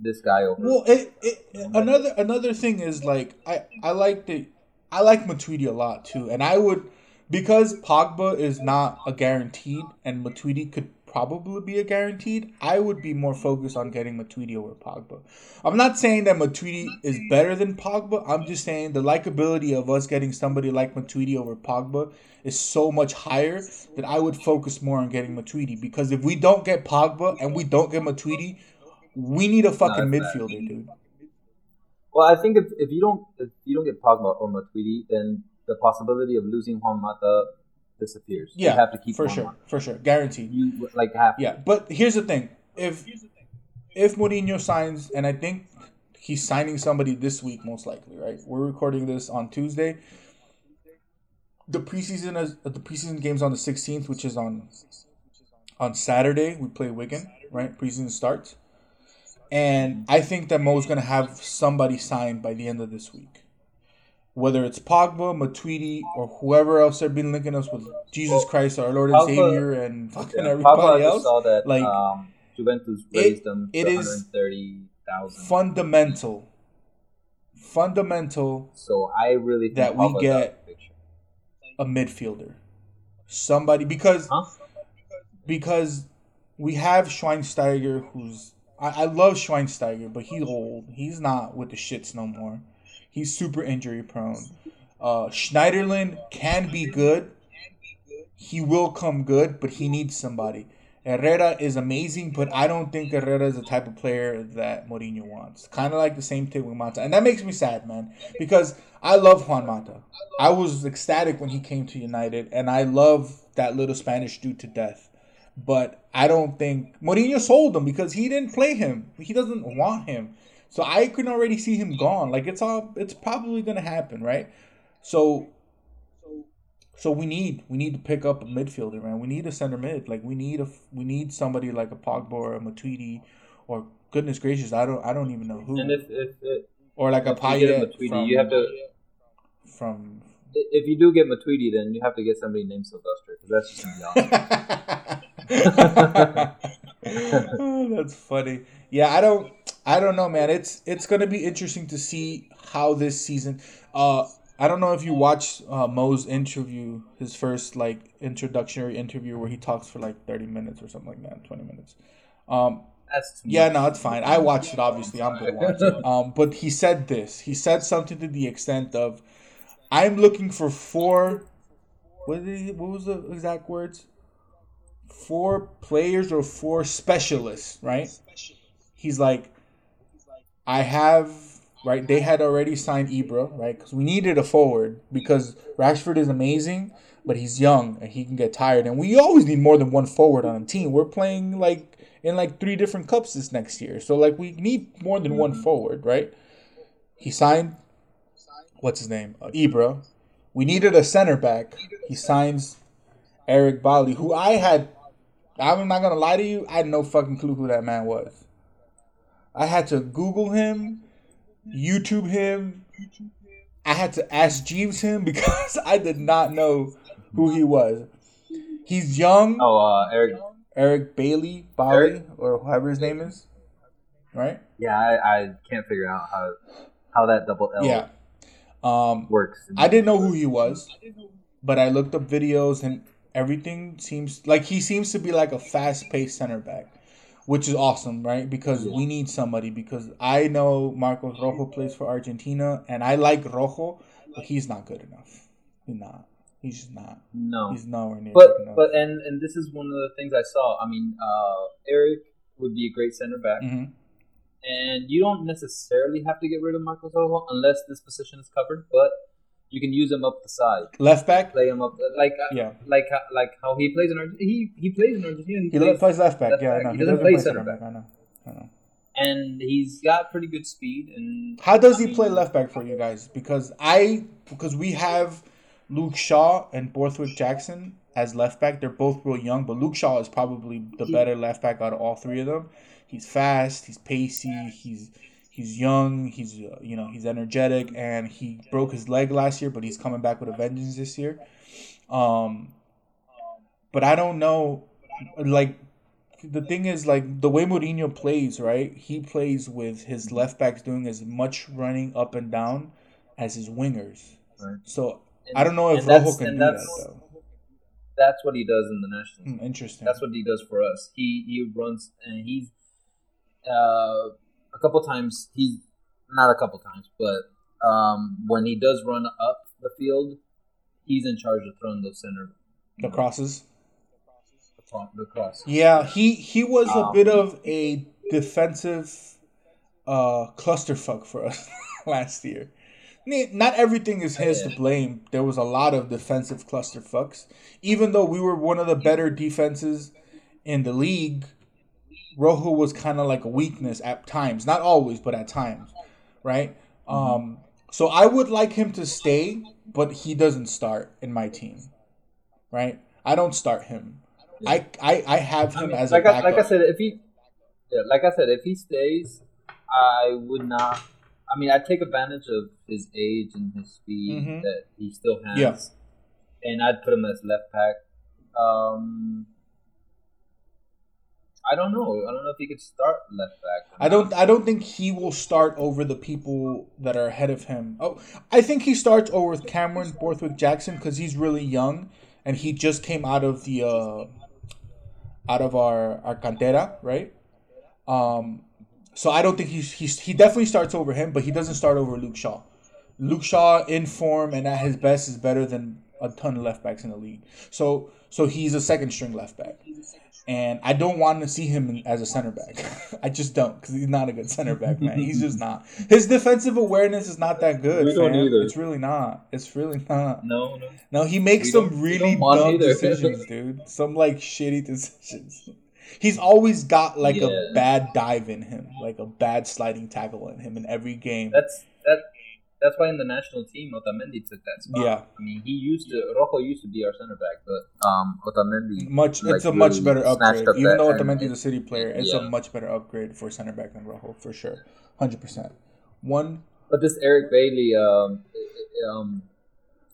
this guy over. Well, it, it another another thing is like I I like the I like Matuidi a lot too, and I would because Pogba is not a guaranteed, and Matuidi could probably be a guaranteed. I would be more focused on getting Matuidi over Pogba. I'm not saying that Matuidi is better than Pogba. I'm just saying the likability of us getting somebody like Matuidi over Pogba is so much higher that I would focus more on getting Matuidi because if we don't get Pogba and we don't get Matuidi, we need a fucking No, midfielder, dude. Well, I think if, if you don't if you don't get Pogba or Matuidi, then the possibility of losing Juan Mata disappears. Yeah, you have to keep for sure, Mata. for sure, guaranteed. You like have to. Yeah, but here's the thing: if if Mourinho signs, and I think he's signing somebody this week, most likely, right? We're recording this on Tuesday. The preseason is the preseason game's on the 16th, which is on on Saturday. We play Wigan, right? Preseason starts, and I think that Mo's gonna have somebody signed by the end of this week. Whether it's Pogba, Matuidi, or whoever else they've been linking us with, Jesus Christ, our Lord and Pogba- Savior, and fucking Yeah, everybody else. saw that like um, Juventus raised them it is 130,000. fundamental, fundamental So I really think that we get- out of the picture. a midfielder, somebody because Huh? because we have Schweinsteiger, who's I, I love Schweinsteiger, but he's old. He's not with the shits no more. He's super injury prone. Uh, Schneiderlin can be good. He will come good, but he needs somebody. Herrera is amazing, but I don't think Herrera is the type of player that Mourinho wants. Kind of like the same thing with Mata, and that makes me sad, man, because I love Juan Mata. I was ecstatic when he came to United, and I love that little Spanish dude to death. But I don't think Mourinho sold him because he didn't play him. He doesn't want him. So I can already see him gone. Like it's all it's probably gonna happen, right? So so we need we need to pick up a midfielder, man. We need a center mid. Like we need a we need somebody like a Pogba or a Matuidi or goodness gracious, I don't I don't even know who. And if if, if, or like a if you get Payet Matuidi, from, you have to. from If you do get Matuidi, then you have to get somebody named Sylvester because that's just gonna be awesome. (laughs) (laughs) oh, that's funny. Yeah, I don't I don't know, man. It's it's gonna be interesting to see how this season uh I don't know if you watched uh, Mo's interview, his first like introductory interview where he talks for like thirty minutes or something like that, twenty minutes. Um, That's yeah, no, it's fine. I watched it. Obviously, I'm gonna watch it. (laughs) Um, but he said this. He said something to the extent of, "I'm looking for four. What did he, What was the exact words? Four players or four specialists, right? He's like, I have right. They had already signed Ibra, right? Because we needed a forward because Rashford is amazing, but he's young and he can get tired. And we always need more than one forward on a team. We're playing like in like three different cups this next year, so like we need more than one forward, right? He signed. What's his name? Uh, Ibra. We needed a center back. He signs Eric Bailly, who I had. I'm not gonna lie to you. I had no fucking clue who that man was. I had to Google him, YouTube him. I had to ask Jeeves him (laughs) because I did not know who he was. He's young, Oh, uh, Eric. Eric Bailey, Bali, Eric? or whoever his name is, right? Yeah, I, I can't figure out how how that double L Yeah. Um, works. I didn't know who he was, but I looked up videos and everything seems like he seems to be like a fast-paced center back, which is awesome, right? Because we need somebody. Because I know Marcos Rojo plays for Argentina, and I like Rojo, but he's not good enough. He's not. He's just not. No, He's nowhere near but good enough. but and and this is one of the things I saw. I mean, uh, Eric would be a great center back, Mhm. and you don't necessarily have to get rid of Marcos Rojo unless this position is covered. But you can use him up the side, Left back, play him up like uh, yeah. like how- like how he plays in Argentina. He he plays in Argentina. He, He plays, plays left back. left Yeah, I back. know. He He doesn't play play center center back. I know. I know. and he's got pretty good speed. And How does he I play left back for you guys? Because I because we have Luke Shaw and Borthwick Jackson as left back. They're both real young, but Luke Shaw is probably the better left back out of all three of them. He's fast, he's pacey, he's he's young, he's uh, you know he's energetic, and he broke his leg last year, but he's coming back with a vengeance this year. Um, but I don't know, like the thing is like the way Mourinho plays, right? He plays with his left backs doing as much running up and down as his wingers. Right. So And- I don't know if Rojo that's- can do that that's- though. that's what he does in the national. Hmm, interesting. That's what he does for us. He he runs and he's uh, a couple times. He's not a couple times, but um, when he does run up the field, he's in charge of throwing those center the crosses. the, cro- cross. Yeah, he he was a Um, bit of a defensive uh clusterfuck for us (laughs) last year. Not everything is his to blame. There was a lot of defensive clusterfucks. Even though we were one of the better defenses in the league, Rojo was kind of like a weakness at times. Not always, but at times, right? Um, so I would like him to stay, but he doesn't start in my team, right? I don't start him. I, I I have him as like a I, like I said, if he, yeah, like I said, if he stays, I would not. I mean, I take advantage of his age and his speed Mhm. that he still has, Yeah. and I'd put him as left back. Um, I don't know. I don't know if he could start left back. I don't I don't think he will start over the people that are ahead of him. Oh, I think he starts over with Cameron Borthwick Jackson because he's really young and he just came out of the uh, out of our our cantera, right? Um, so I don't think he's, he's he definitely starts over him, but he doesn't start over Luke Shaw. Luke Shaw in form and at his best is better than a ton of left backs in the league. So so he's a second string left back. And I don't want to see him as a center back. (laughs) I just don't because he's not a good center back, man. He's just not. His defensive awareness is not that good. We don't fam. either. It's really not. It's really not. No, no. No, he makes We some really dumb either. (laughs) decisions, dude. Some like shitty decisions. He's always got like a bad dive in him, like a bad sliding tackle in him in every game. That's that. That's why in the national team, Otamendi took that spot. Yeah. I mean, he used to Rojo used to be our center back, but um, Otamendi much. like, it's a much better upgrade. up Even though Otamendi is a city player, it's a much better upgrade for center back than Rojo for sure, hundred percent. One But this Eric Bailly, um, it- um,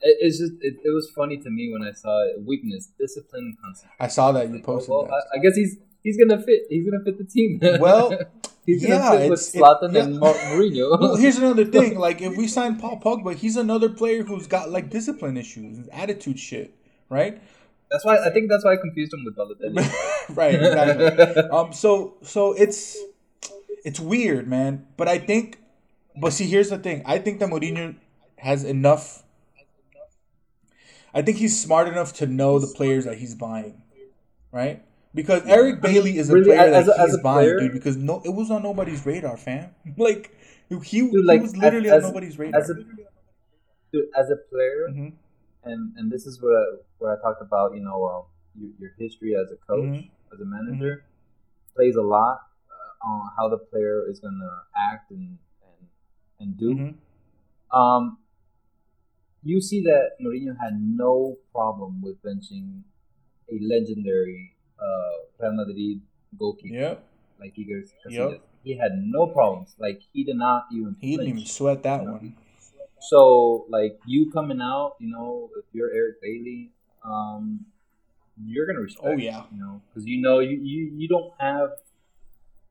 it, it's just it, it was funny to me when I saw it. weakness, discipline, and concentration. I saw that you posted Well, that. I, I guess he's he's gonna fit. He's gonna fit the team. Well, (laughs) he's gonna yeah, fit with it's- it- Zlatan yeah. and Mourinho. well, (laughs) here's another thing. Like, if we sign Paul Pogba, he's another player who's got like discipline issues, attitude shit, right? that's why I think that's why I confused him with Balotelli. (laughs) right, exactly. (laughs) um, so so it's it's weird, man. But I think, but see, here's the thing. I think that Mourinho has enough. I think he's smart enough to know the players that he's buying, right? Because Eric Bailly is a really, player as that as he's buying, dude. Because no, it was on nobody's radar, fam. (laughs) Like he, Dude, like he was literally as, on nobody's radar. As a, dude, as a player, Mhm. and and this is where I, where I talked about you know um, your, your history as a coach, Mhm. as a manager, plays a lot uh, on how the player is gonna act and and and do. Mhm. Um, you see that Mourinho had no problem with benching a legendary uh, Real Madrid goalkeeper Yep. like Iker Casillas. Yep. He had no problems. Like he did not even. He didn't even sweat that you know? one. So like you coming out, you know, if you're Eric Bailly, um, you're gonna respect. Oh, yeah. you know, because you know you, you you don't have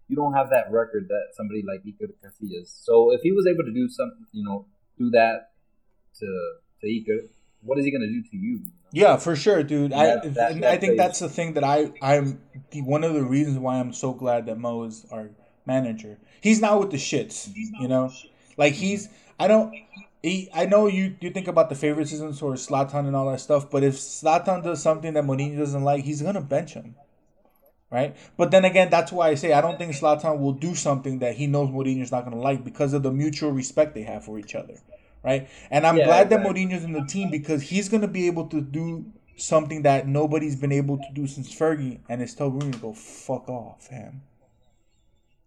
you don't have that record that somebody like Iker Casillas. So if he was able to do some, you know, do that to to Iker, what is he gonna do to you? Yeah, for sure, dude. I That- that- I think that's the thing that I I'm the, one of the reasons why I'm so glad that Mo is our manager. He's not with the shits, you know. Like he's I don't. He, I know you you think about the favoritism towards Zlatan and all that stuff, but if Zlatan does something that Mourinho doesn't like, he's gonna bench him, right? But then again, that's why I say I don't think Zlatan will do something that he knows Mourinho's not gonna like because of the mutual respect they have for each other, right? And I'm Yeah, glad that. Mourinho's in the team because he's gonna be able to do something that nobody's been able to do since Fergie, and it's tell Rooney to go fuck off, fam.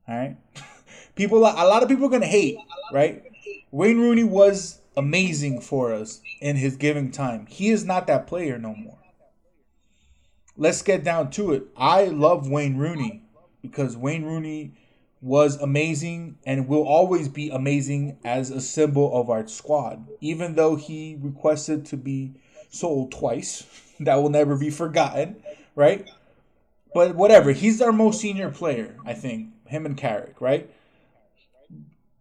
All right, (laughs) people. A lot of people are gonna hate, right? Wayne Rooney was amazing for us in his giving time. He is not that player no more. Let's get down to it. I love Wayne Rooney because Wayne Rooney was amazing and will always be amazing as a symbol of our squad. Even though he requested to be sold twice, (laughs) that will never be forgotten, right? But whatever, he's our most senior player, I think. Him and Carrick, right?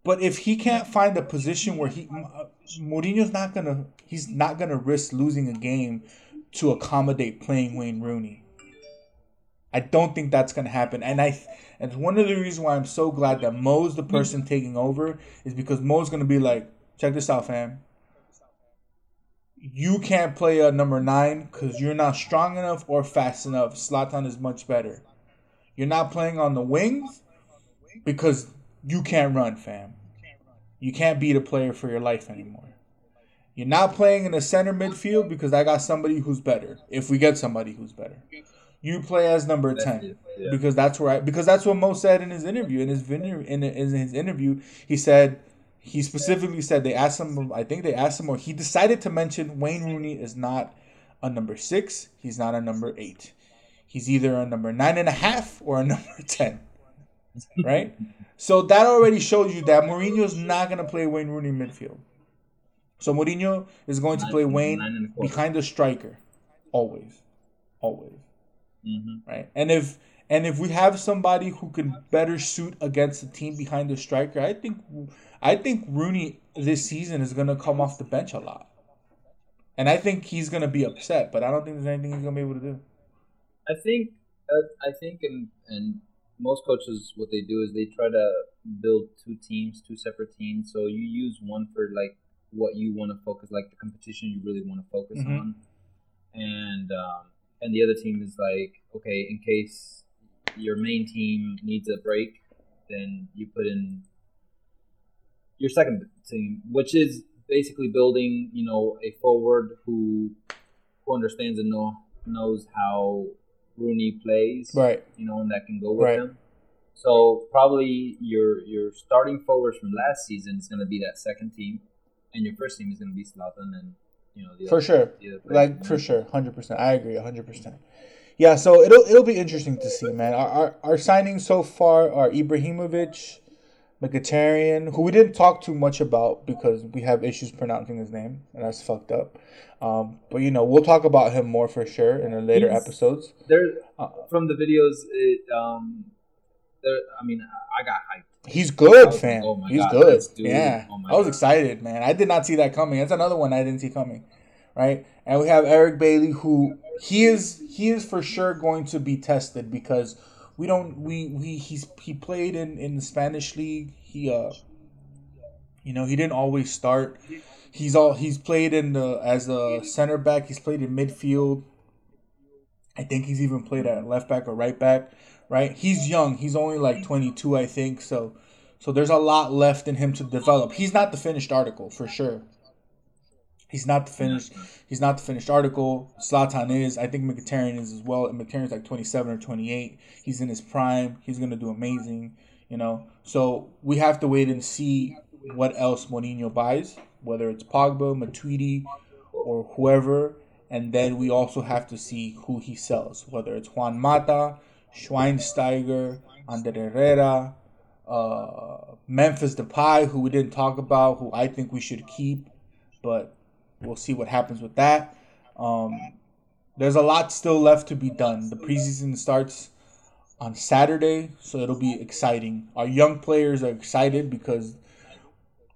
But if he can't find a position where he, uh, Mourinho's not gonna, he's not gonna risk losing a game to accommodate playing Wayne Rooney. I don't think that's gonna happen, and I and one of the reasons why I'm so glad that Mo's the hmm. person taking over is because Mo's gonna be like, check this out, fam. You can't play a number nine because you're not strong enough or fast enough. Zlatan is much better. You're not playing on the wings because you can't run, fam. You can't beat a player for your life anymore. You're not playing in the center midfield because I got somebody who's better. If we get somebody who's better, you play as number ten yeah. because that's where I, because that's what Mo said in his interview. In his vin- in, in his interview, he said he specifically said they asked him. I think they asked him, or he decided to mention Wayne Rooney is not a number six. He's not a number eight. He's either a number nine and a half or a (laughs) number ten. Right. So that already shows you that Mourinho's not gonna play Wayne Rooney midfield. So Mourinho is going to play Wayne nine and a quarter. behind the striker, always, always, Mhm. right? And if and if we have somebody who can better suit against the team behind the striker, I think I think Rooney this season is gonna come off the bench a lot, and I think he's gonna be upset. But I don't think there's anything he's gonna be able to do. I think uh, I think and and most coaches what they do is they try to build two teams, two separate teams. So you use one for like what you want to focus, like the competition you really want to focus Mhm. on, and um, and the other team is like okay, in case your main team needs a break, then you put in your second team, which is basically building, you know, a forward who who understands and know knows how Rooney plays, Right. You know, and that can go with Right. him. So probably your your starting forwards from last season is going to be that second team, and your first team is going to be Zlatan and you know the For other, sure. the other. Like for sure, hundred percent. I agree, hundred percent. Yeah, so it'll it'll be interesting to see, man. Our our, our signings so far are Ibrahimovic, Mkhitaryan, who we didn't talk too much about because we have issues pronouncing his name, and that's fucked up. Um, but you know, we'll talk about him more for sure in the later He's- episodes. There Uh, from the videos, it um, there. I mean, I got hyped. He's good, was fam. oh He's God, good. Yeah, Oh my I was God. excited, man. I did not see that coming. That's another one I didn't see coming, right? And we have Eric Bailly, who he is he is for sure going to be tested because we don't we we he's he played in in the Spanish league. He uh, you know, he didn't always start. He's all he's played in the as a center back. He's played in midfield. I think he's even played at left back or right back. Right? He's young. He's only like 22, I think. So, so there's a lot left in him to develop. He's not the finished article for sure. He's not the finished. He's not the finished article. Zlatan is. I think Mkhitaryan is as well. And Mkhitaryan's like 27 or 28. He's in his prime. He's gonna do amazing. You know. So we have to wait and see what else Mourinho buys, whether it's Pogba, Matuidi, or whoever. And then we also have to see who he sells, whether it's Juan Mata, Schweinsteiger, Ander Herrera, uh, Memphis Depay, who we didn't talk about, who I think we should keep, but we'll see what happens with that. Um, there's a lot still left to be done. The preseason starts on Saturday, so it'll be exciting. Our young players are excited because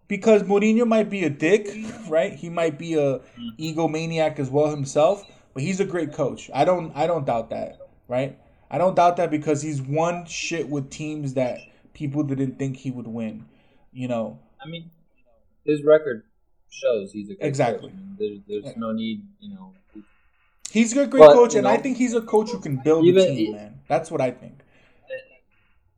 because Mourinho might be a dick, right? He might be a egomaniac as well himself, but he's a great coach. I don't I don't doubt that, right? I don't doubt that because he's won shit with teams that people didn't think he would win. You know, I mean, his record shows he's a great Exactly. coach. I mean, there's there's no need, you know. he's a great But, coach, and I think he's a coach who can build even- a team, man. That's what I think.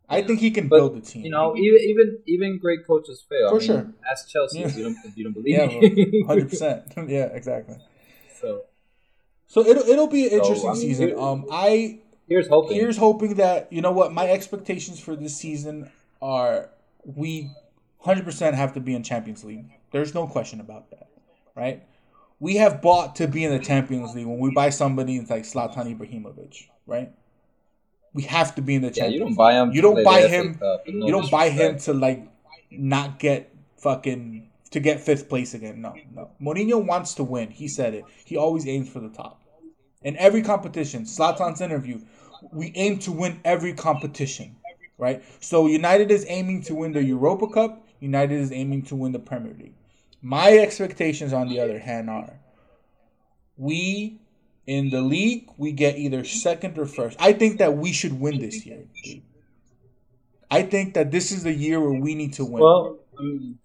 I think he can But build a team. you know, even even even great coaches fail. For I mean, sure. Ask Chelsea Yeah. if you don't (laughs) if you don't believe yeah, (laughs) hundred percent. (laughs) Yeah, exactly. So So it'll it'll be an So, interesting I mean, season. here- Um, I here's hoping. here's hoping that you know what my expectations for this season are we 100% have to be in Champions League. There's no question about that, right? We have bought to be in the Champions League when we buy somebody like Zlatan Ibrahimovic, right? We have to be in the Champions. yeah, you don't League. buy him. You don't buy him. Cup, no you don't buy him to like not get fucking to get fifth place again. No, no. Mourinho wants to win. He said it. He always aims for the top. In every competition, Zlatan's interview, we aim to win every competition, right? So United is aiming to win the Europa Cup. United is aiming to win the Premier League. My expectations, on the other hand, are we In the league, we get either second or first. I think that we should win this year. Dude. I think that this is the year where we need to win. Well, I mean,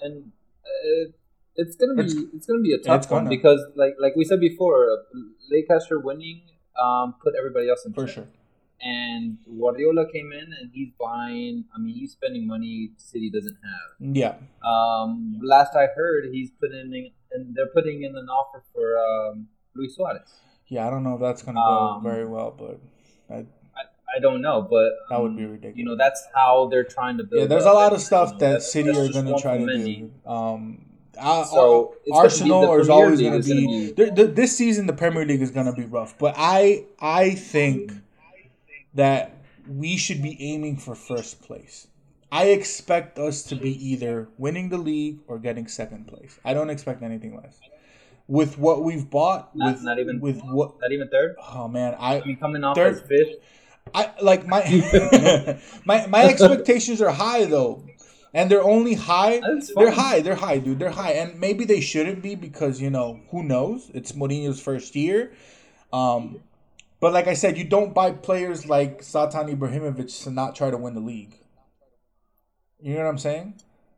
and uh, it's gonna be It's- it's, gonna be a tough one because, like like we said before, Leicester winning um, put everybody else in for check. sure. And Guardiola came in and he's buying. I mean, he's spending money City doesn't have. Yeah. Um, last I heard, he's putting in, and they're putting in an offer for um, Luis Suarez. Yeah, I don't know if that's gonna Um, go very well, but I, I don't know, but That would um, be ridiculous. You know, that's how they're trying to build. yeah, there's a lot of stuff that City are gonna try to many. do. Um, So, it's gonna be- Arsenal is always gonna be, be- this season. The Premier League is gonna be rough, but I I think that we should be aiming for first place. I expect us to be either winning the league or getting second place. I don't expect anything less. With what we've bought, Not- with not even- with what Not even third. oh man, I I mean, coming off Third- as fifth. I like my (laughs) my my (laughs) expectations are high though, and they're only high. They're high. They're high, dude. They're high, and maybe they shouldn't be because you know who knows? It's Mourinho's first year. Um, but like I said, you don't buy players like Zlatan Ibrahimovic to not try to win the league. You know what I'm saying?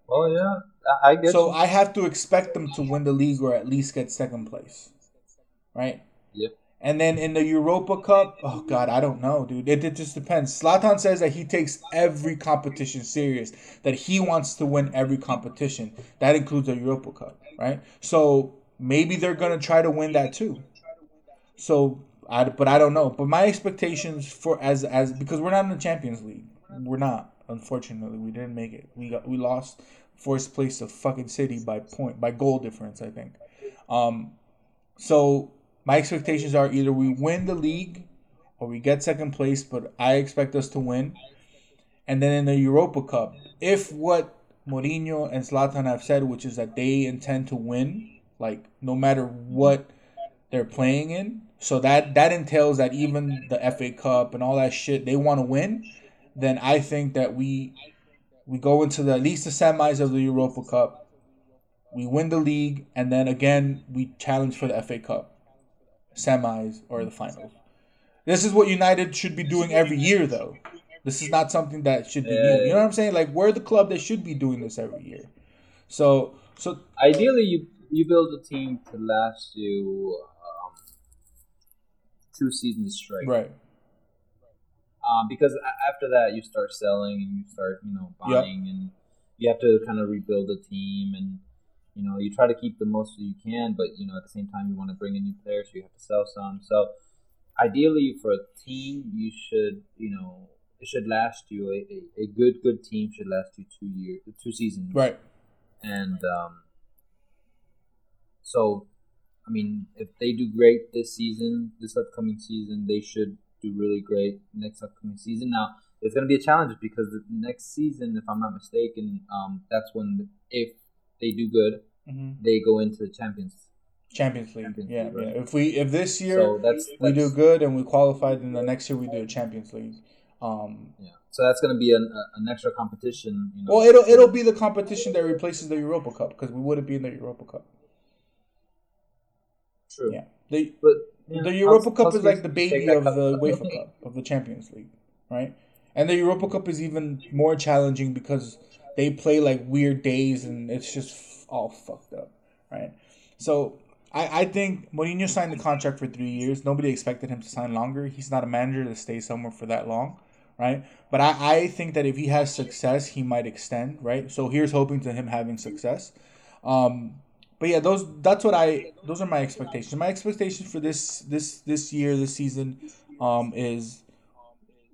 Oh yeah, I, I get. So you. I have to expect them to win the league or at least get second place, right? And then in the Europa Cup, oh god, I don't know, dude. It, it just depends. Zlatan says that he takes every competition serious. That he wants to win every competition. That includes the Europa Cup, right? So maybe they're gonna try to win that too. So I, but I don't know. But my expectations for as as because we're not in the Champions League, we're not. Unfortunately, we didn't make it. We got we lost first place to fucking City by point by goal difference, I think. Um, so my expectations are either we win the league or we get second place, but I expect us to win. And then in the Europa Cup, if what Mourinho and Zlatan have said, which is that they intend to win, like no matter what they're playing in, so that that entails that even the FA Cup and all that shit they want to win, then I think that we we go into the at least the semis of the Europa Cup. We win the league, and then again we challenge for the FA Cup, semis or the finals. This is what United should be doing every year, though. This is not something that should be new. You know what I'm saying? Like we're the club that should be doing this every year. So, so Ideally, you you build a team to last you um, two seasons straight. right, Um, because after that, you start selling and you start, you know, Yep. buying, and you have to kind of rebuild the team, and you know, you try to keep the most that you can, but you know, at the same time, you want to bring in new players, so you have to sell some. So, ideally, for a team, you should, you know, it should last you a, a, a good good team should last you two years, two seasons, right. and um, so, I mean, if they do great this season, this upcoming season, they should do really great next upcoming season. Now, it's going to be a challenge because the next season, if I'm not mistaken, um, that's when if they do good, hmm they go into the Champions. Champions League. Champions yeah, League, right. yeah. If we if this year So that's, we do good and we qualify, then the next year we do a Champions League. Um, Yeah. So that's going to be an, a- an extra competition. You know, well, it'll it'll be the competition that replaces the Europa Cup because we wouldn't be in the Europa Cup. true. Yeah, the But yeah, the Europa I'll- Cup I'll is like the baby of cup. the UEFA Cup of the Champions League, right? And the Europa Cup is even more challenging because they play like weird days and it's just all fucked up, right? So I, I think Mourinho signed the contract for three years. Nobody expected him to sign longer. He's not a manager to stay somewhere for that long, right? But I, I think that if he has success, he might extend, right? So here's hoping to him having success. Um, but yeah, those that's what I those are my expectations. My expectations for this this this year, this season, um, is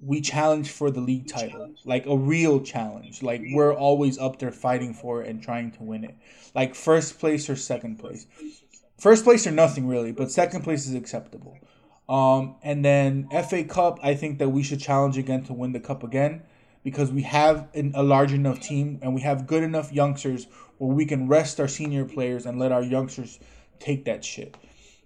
we challenge for the league title, like a real challenge. Like we're always up there fighting for it and trying to win it. Like first place or second place. First place or nothing really, but second place is acceptable. Um, and then FA Cup, I think that we should challenge again to win the cup again because we have an, a large enough team and we have good enough youngsters where we can rest our senior players and let our youngsters take that shit.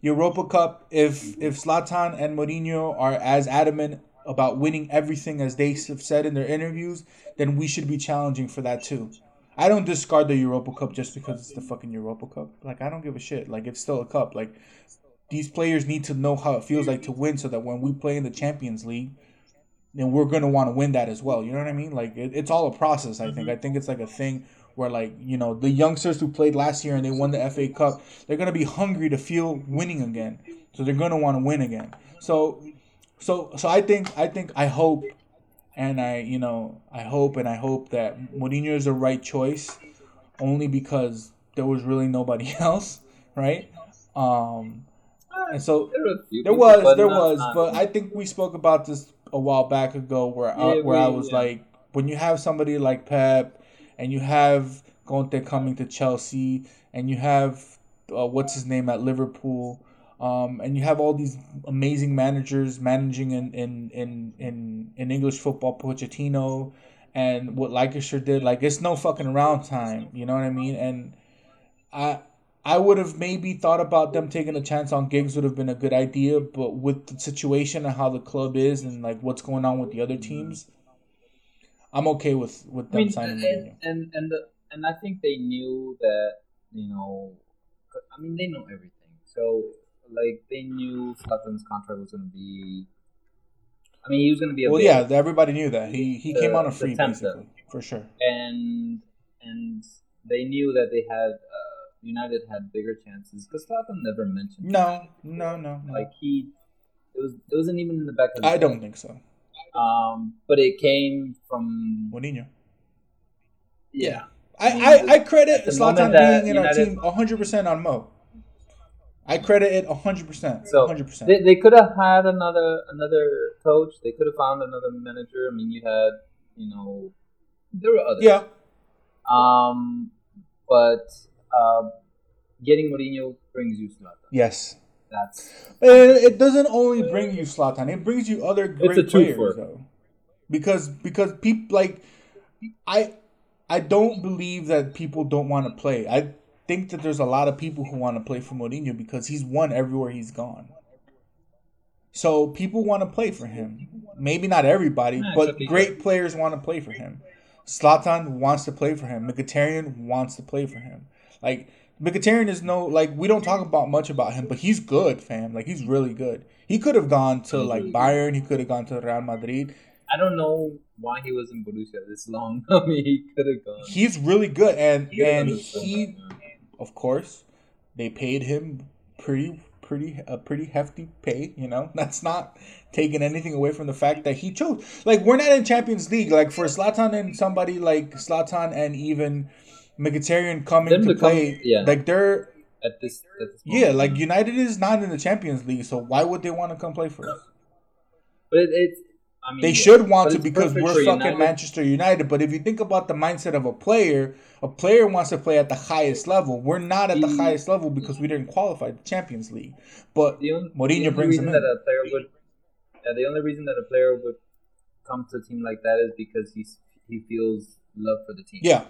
Europa Cup, if if Zlatan and Mourinho are as adamant about winning everything as they have said in their interviews, then we should be challenging for that too. I don't discard the Europa Cup just because it's the fucking Europa Cup. Like I don't give a shit. Like it's still a cup. Like these players need to know how it feels like to win, so that when we play in the Champions League, then we're gonna want to win that as well. You know what I mean? Like it, it's all a process. I think. Mm-hmm. I think it's like a thing where like you know the youngsters who played last year and they won the FA Cup, they're gonna be hungry to feel winning again. So they're gonna want to win again. So, so so I think I think I hope, and I you know I hope and I hope that Mourinho is the right choice, only because there was really nobody (laughs) else, right? Um, and so There, were a few there people, was, there was, but I think we spoke about this a while back ago, where I, where I was like, when you have somebody like Pep, and you have Conte coming to Chelsea, and you have uh, what's his name at Liverpool, um, and you have all these amazing managers managing in in in in, in English football, Pochettino, and what Lancashire did. Like it's no fucking around time, you know what I mean? And I I would have maybe thought about them taking a chance on Giggs would have been a good idea, but with the situation and how the club is and like what's going on with the other teams, I'm okay with with I them mean, signing and and and, the, and I think they knew that you know, I mean, they know everything. So like they knew Zlatan's contract was going to be. I mean, he was going to be Well, big- yeah, everybody knew that he he The- came on a free basically for sure. and and they knew that they had uh, United had bigger chances because Zlatan never mentioned. No, no, no, no. like he it was it wasn't even in the back of I head. don't think so. um but it came from Mourinho. yeah I, I, I credit at Zlatan being in our team 100% on Mo. I credit it 100%. so 100%. they, they could have had another another coach they could have found another manager I mean you had you know there were others yeah. um but uh, getting Mourinho brings you Zlatan Yes. that's And it doesn't only bring you Zlatan; it brings you other great players though. Because because people like I I don't believe that people don't want to play. I think that there's a lot of people who want to play for Mourinho because he's won everywhere he's gone. So people want to play for him. Maybe not everybody, but great players want to play for him. Zlatan wants to play for him. Mkhitaryan wants to play for him. Like Mkhitaryan is no like we don't talk about much about him, but he's good, fam. Like he's really good. He could have gone to like Bayern. He could have gone to Real Madrid. I don't know why he was in Borussia this long (laughs) I mean he could have gone He's really good, and He and he, yeah. Of course, they paid him pretty pretty a pretty hefty pay. You know, (laughs) that's not taking anything away from the fact that he chose. Like we're not in Champions League. Like for Zlatan and somebody like Zlatan and even Mkhitaryan coming Them to play, yeah. like they're at this at this yeah, like United is not in the Champions League, so why would they want to come play for us? but it, it's I mean They yeah, should want to because we're fucking United. Manchester United. But if you think about the mindset of a player, a player wants to play at the highest level. We're not at the highest level because we didn't qualify the Champions League. But The only, the only brings reason him that a player would yeah, the only reason that a player would come to a team like that is because he's he feels love for the team. Yeah,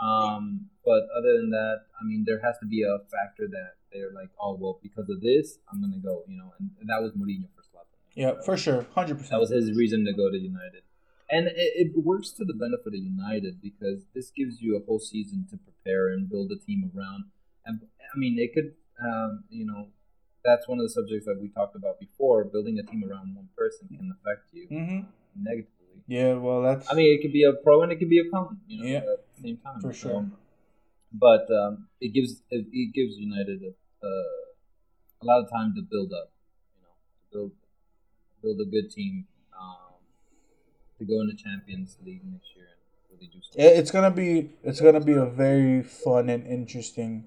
Um, but other than that, I mean, there has to be a factor that they're like, oh well, because of this, I'm gonna go. You know, and that was Mourinho. Yeah, for sure, hundred percent. That was his reason to go to United. And it, it works to the benefit of United because this gives you a whole season to prepare and build a team around. And I mean, it could, um, you know, that's one of the subjects that we talked about before. Building a team around one person can affect you hmm negatively. Yeah, well, that's I mean, it could be a pro and it could be a con, you know, Yeah. at the same time. For So, sure. but um, it gives it, it gives United a, a, a lot of time to build up, you know, to build build a good team um, to go into Champions League next year and really do something. It's gonna be it's gonna be a very fun and interesting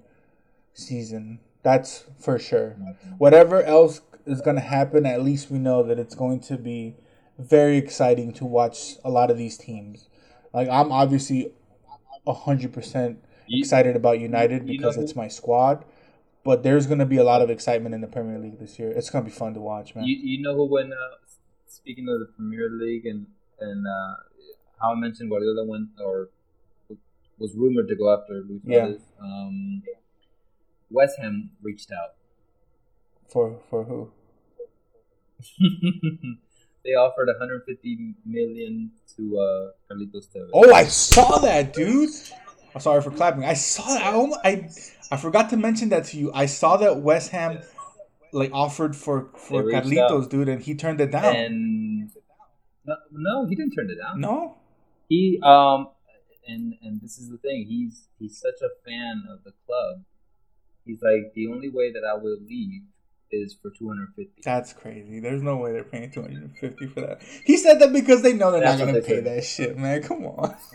season. That's for sure. Whatever else is gonna happen, at least we know that it's going to be very exciting to watch a lot of these teams. Like I'm obviously hundred percent excited about United because it's my squad. But there's gonna be a lot of excitement in the Premier League this year. It's gonna be fun to watch, man. You, you know who went? Uh, speaking of the Premier League and and uh, how I mentioned Guardiola went or was rumored to go after Luis Yeah. Um, West Ham reached out. For for who? (laughs) they offered 150 million to uh, Carlitos Tevez. Oh, I saw that, dude. I'm sorry for clapping. I saw that. I, almo- I I forgot to mention that to you. I saw that West Ham like offered for for Carlitos, out. dude, and he turned it down. And no, no, he didn't turn it down. no, He um, and and this is the thing. He's he's such a fan of the club. He's like the only way that I will leave is for two hundred fifty. that's crazy. There's no way they're paying two hundred and fifty for that. He said that because they know they're That's not gonna they pay that shit, man. Come on. (laughs)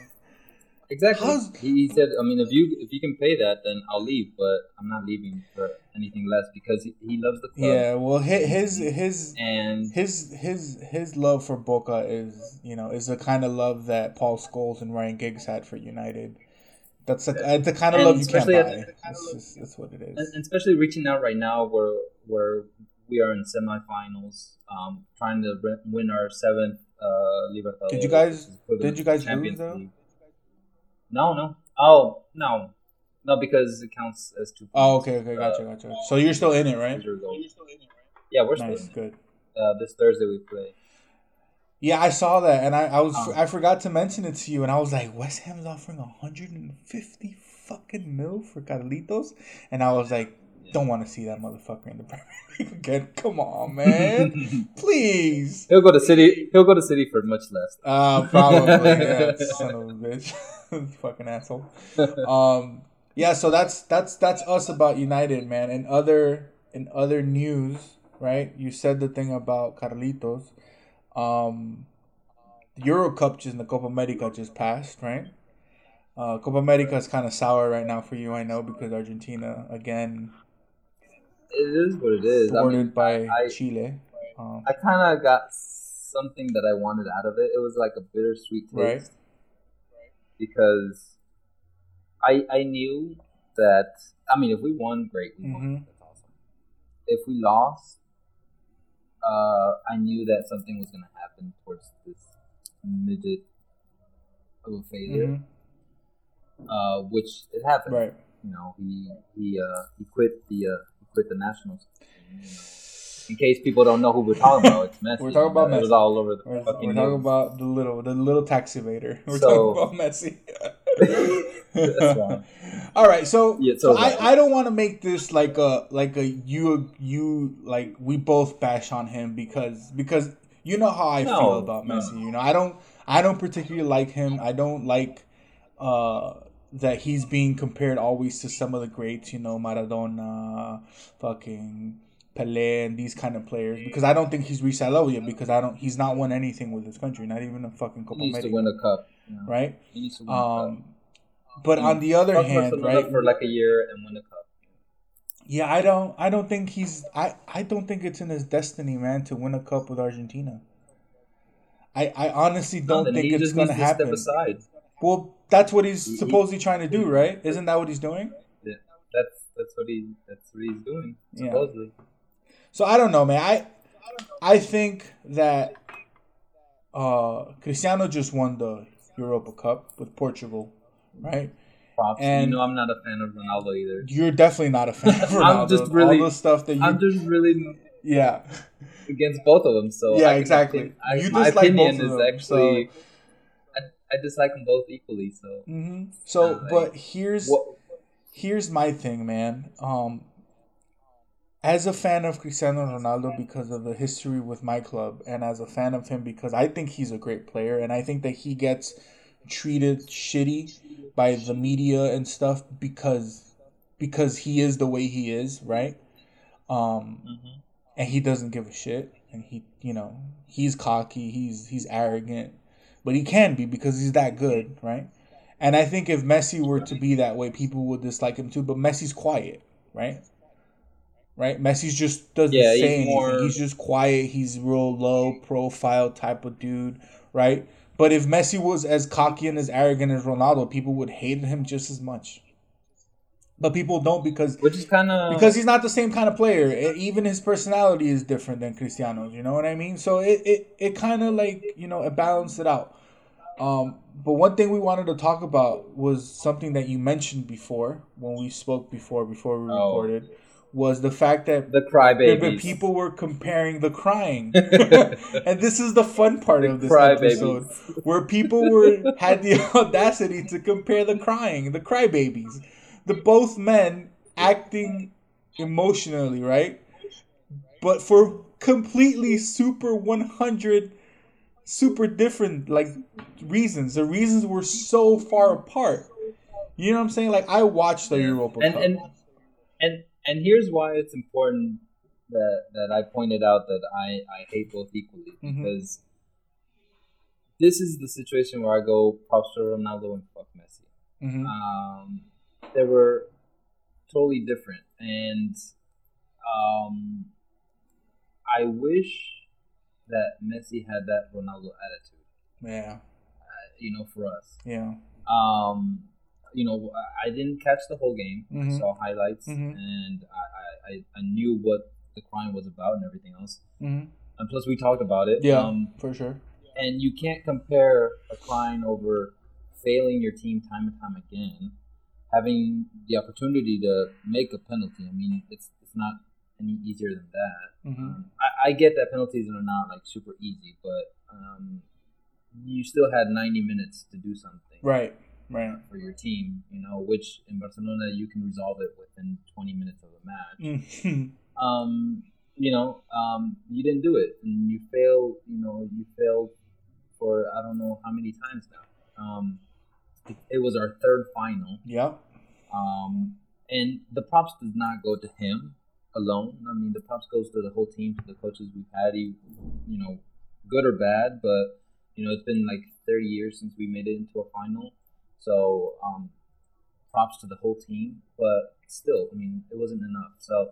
Exactly. How's- He, he said, I mean, if you if you can pay that, then I'll leave. But I'm not leaving for anything less because he, he loves the club. Yeah, well, his his And his his his love for Boca is you know is the kind of love that Paul Scholes and Ryan Giggs had for United. That's the, uh, the kind of And love you can't buy. at- That's just that's what it is. and, and especially reaching out right now where where we are in semifinals, um, trying to win our seventh uh, Libertadores. Did you guys- which is equivalent did you guys lose, though? League. No, no. Oh, no, no, because it counts as two. Oh, okay, okay, gotcha, Uh, gotcha. So you're still in it, right? years ago. Yeah, we're still Nice, in it. good. Uh, this Thursday we play. Yeah, I saw that, and I, I was Um, I forgot to mention it to you, and I was like, West Ham's offering 150 fucking mil for Carlitos, and I was like, don't want to see that motherfucker in the Premier (laughs) League again. Come on, man, (laughs) please. He'll go to City. He'll go to City for much less. Uh, probably. yeah, (laughs) son of a bitch, fucking asshole. Um, yeah. So that's that's that's us about United, man. And other in other news, right? You said the thing about Carlitos. Um, Euro Cup just the Copa America just passed, right? Uh, Copa America is kind of sour right now for you, I know, because Argentina again It is what it is. I thwarted mean, by I- Chile. Um, I kind of got something that I wanted out of it. It was like a bittersweet taste Right. because I I knew that. I mean, if we won, great, we won. Mhm. That's awesome. If we lost, uh, I knew that something was gonna happen towards this midget of a failure, mhm, uh, which it happened. Right. You know, he he uh, he quit the quit the Nationals. In case people don't know who we're talking about, it's Messi. We're talking about Messi. It was all over the We're, fucking we're talking news. about the little, the little taxi evader. (laughs) We're So- talking about Messi. (laughs) (laughs) All right, so, Yeah, so I, right. I don't want to make this like a like a you you like we both bash on him because because you know how I No, feel about no. Messi. You know, I don't I don't particularly like him. I don't like uh that he's being compared always to some of the greats. You know, Maradona, fucking. Pele and these kind of players because I don't think he's reached that level yet because I don't he's not won anything with his country not even a fucking Copa He needs to win a cup. know. right He needs to win a cup. um but on the other hand right for like a year and win a cup. yeah I don't I don't think he's I I don't think it's in his destiny man to win a cup with Argentina I I honestly don't then think it's gonna to happen well that's what he's He- he- supposedly trying to do right isn't that what he's doing Yeah, that's that's what he that's what he's doing Yeah. supposedly. So I don't know, man. I I think that uh Cristiano just won the Europa Cup with Portugal, right? Props. And- you know, I'm not a fan of Ronaldo either. You're definitely not a fan of (laughs) Ronaldo. I'm just really- all the stuff that you I'm just really yeah against both of them. So Yeah, I, exactly. I I, You my dislike opinion both of is them, actually I, I dislike them both equally. So hmm So, Uh, but here's what? here's my thing, man. Um, as a fan of Cristiano Ronaldo because of the history with my club, and as a fan of him because I think he's a great player, and I think that he gets treated shitty by the media and stuff because because he is the way he is, right? Um, Mhm. and he doesn't give a shit, and he, you know, he's cocky, he's he's arrogant, but he can be because he's that good, right? And I think if Messi were to be that way, people would dislike him too. But Messi's quiet, right? Right? Messi's just doesn't Yeah, say he's anything. more- He's just quiet. He's real low profile type of dude, right? But if Messi was as cocky and as arrogant as Ronaldo, people would hate him just as much. But people don't because which is kind of because he's not the same kind of player. Even his personality is different than Cristiano's. You know what I mean? So it it, it kind of like you know it balanced it out. Um, but one thing we wanted to talk about was something that you mentioned before when we spoke before before we Oh. recorded was the fact that the the, crybabies. people were comparing the crying, (laughs) (laughs) and this is the fun part of this episode, where people were had the (laughs) audacity to compare the crying, the crybabies, the both men acting emotionally, right? but for completely super 100 super different like reasons. The reasons were so far apart. You know what I'm saying? Like I watched the Europa and Cup. and and and here's why it's important that that I pointed out that I I hate both equally Mhm. because this is the situation where I go props to Ronaldo and fuck Messi. Mhm. Um, they were totally different, and um, I wish that Messi had that Ronaldo attitude. yeah, Uh, you know, for us. yeah. Um, you know, I- I didn't catch the whole game. I Mhm. saw highlights, Mhm. and I, I, I- I knew what the crime was about and everything else. hmm And plus, we talked about it. Yeah, Um, for sure. and you can't compare a crime over failing your team time and time again, having the opportunity to make a penalty. I mean, it's it's not any easier than that. Mhm. Um, I, I get that penalties are not like super easy, but um, you still had 90 minutes to do something Right, right. for your team. You know, which in Barcelona you can resolve it within 20 minutes of a match Mhm. (laughs) um, you know, um, you didn't do it, and you failed. You know, you failed for I don't know how many times now. It, was our third final, yeah, um, and the props does not go to him alone. I mean, the props goes to the whole team, to the coaches we've had. You, you know, good or bad, but you know, it's been like 30 years since we made it into a final. So, um, props to the whole team, but still, I mean, it wasn't enough. So,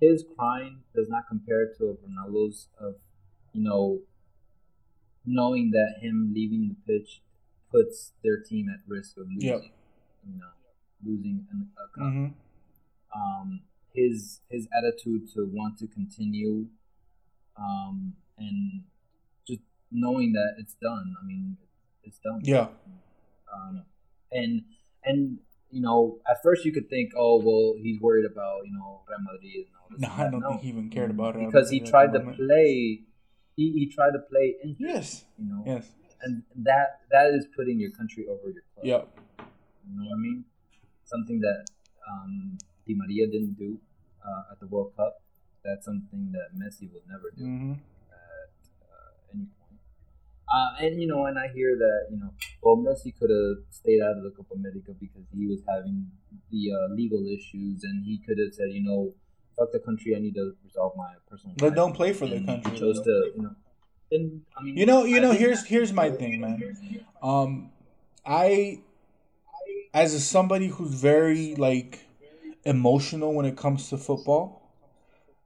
his crying does not compare to Ronaldo's of, you know, knowing that him leaving the pitch puts their team at risk of losing. Yep. You know, losing an, a cup hmm um, his his attitude to want to continue, um, and just knowing that it's done. I mean, it's done. yeah, Um, and and you know, at first you could think, oh well, he's worried about you know Real Madrid and all this. No, I don't think he even cared about Real because he tried to play. He, he tried to play interest. Yes, You know, yes, and that that is putting your country over your club. yep, You know what I mean? Something that um, Di Maria didn't do uh, at the World Cup. That's something that Messi would never do hmm at uh, any point. Uh, and you know, and I hear that you know, well, Messi could have stayed out of the Copa America because he was having the uh, legal issues, and he could have said, you know, fuck the country, I need to resolve my personal. But don't play for the country, chose to, you know. And I mean, You know, you I know. Here's here's my thing, man. Um, I, as a somebody who's very like emotional when it comes to football,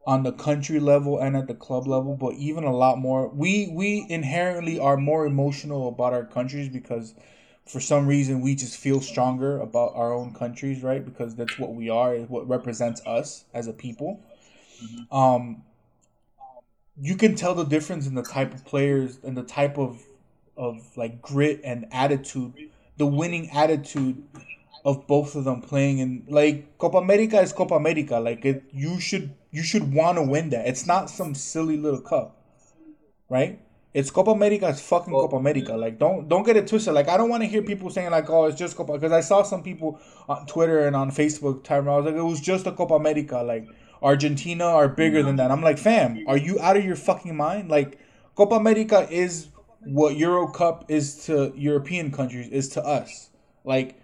on the country level and at the club level, but even a lot more. We we inherently are more emotional about our countries because for some reason we just feel stronger about our own countries, right? Because that's what we are, what represents us as a people. Um, you can tell the difference in the type of players and the type of of like grit and attitude, the winning attitude of both of them playing in like Copa America is Copa America. Like it, you should you should want to win that. It's not some silly little cup, right? It's Copa America. It's fucking Copa America. Like don't don't get it twisted. Like I don't want to hear people saying like oh it's just Copa because I saw some people on Twitter and on Facebook time I was like it was just a Copa America. Like Argentina are bigger than that. I'm like fam, are you out of your fucking mind? Like Copa America is what Euro Cup is to European countries is to us. Like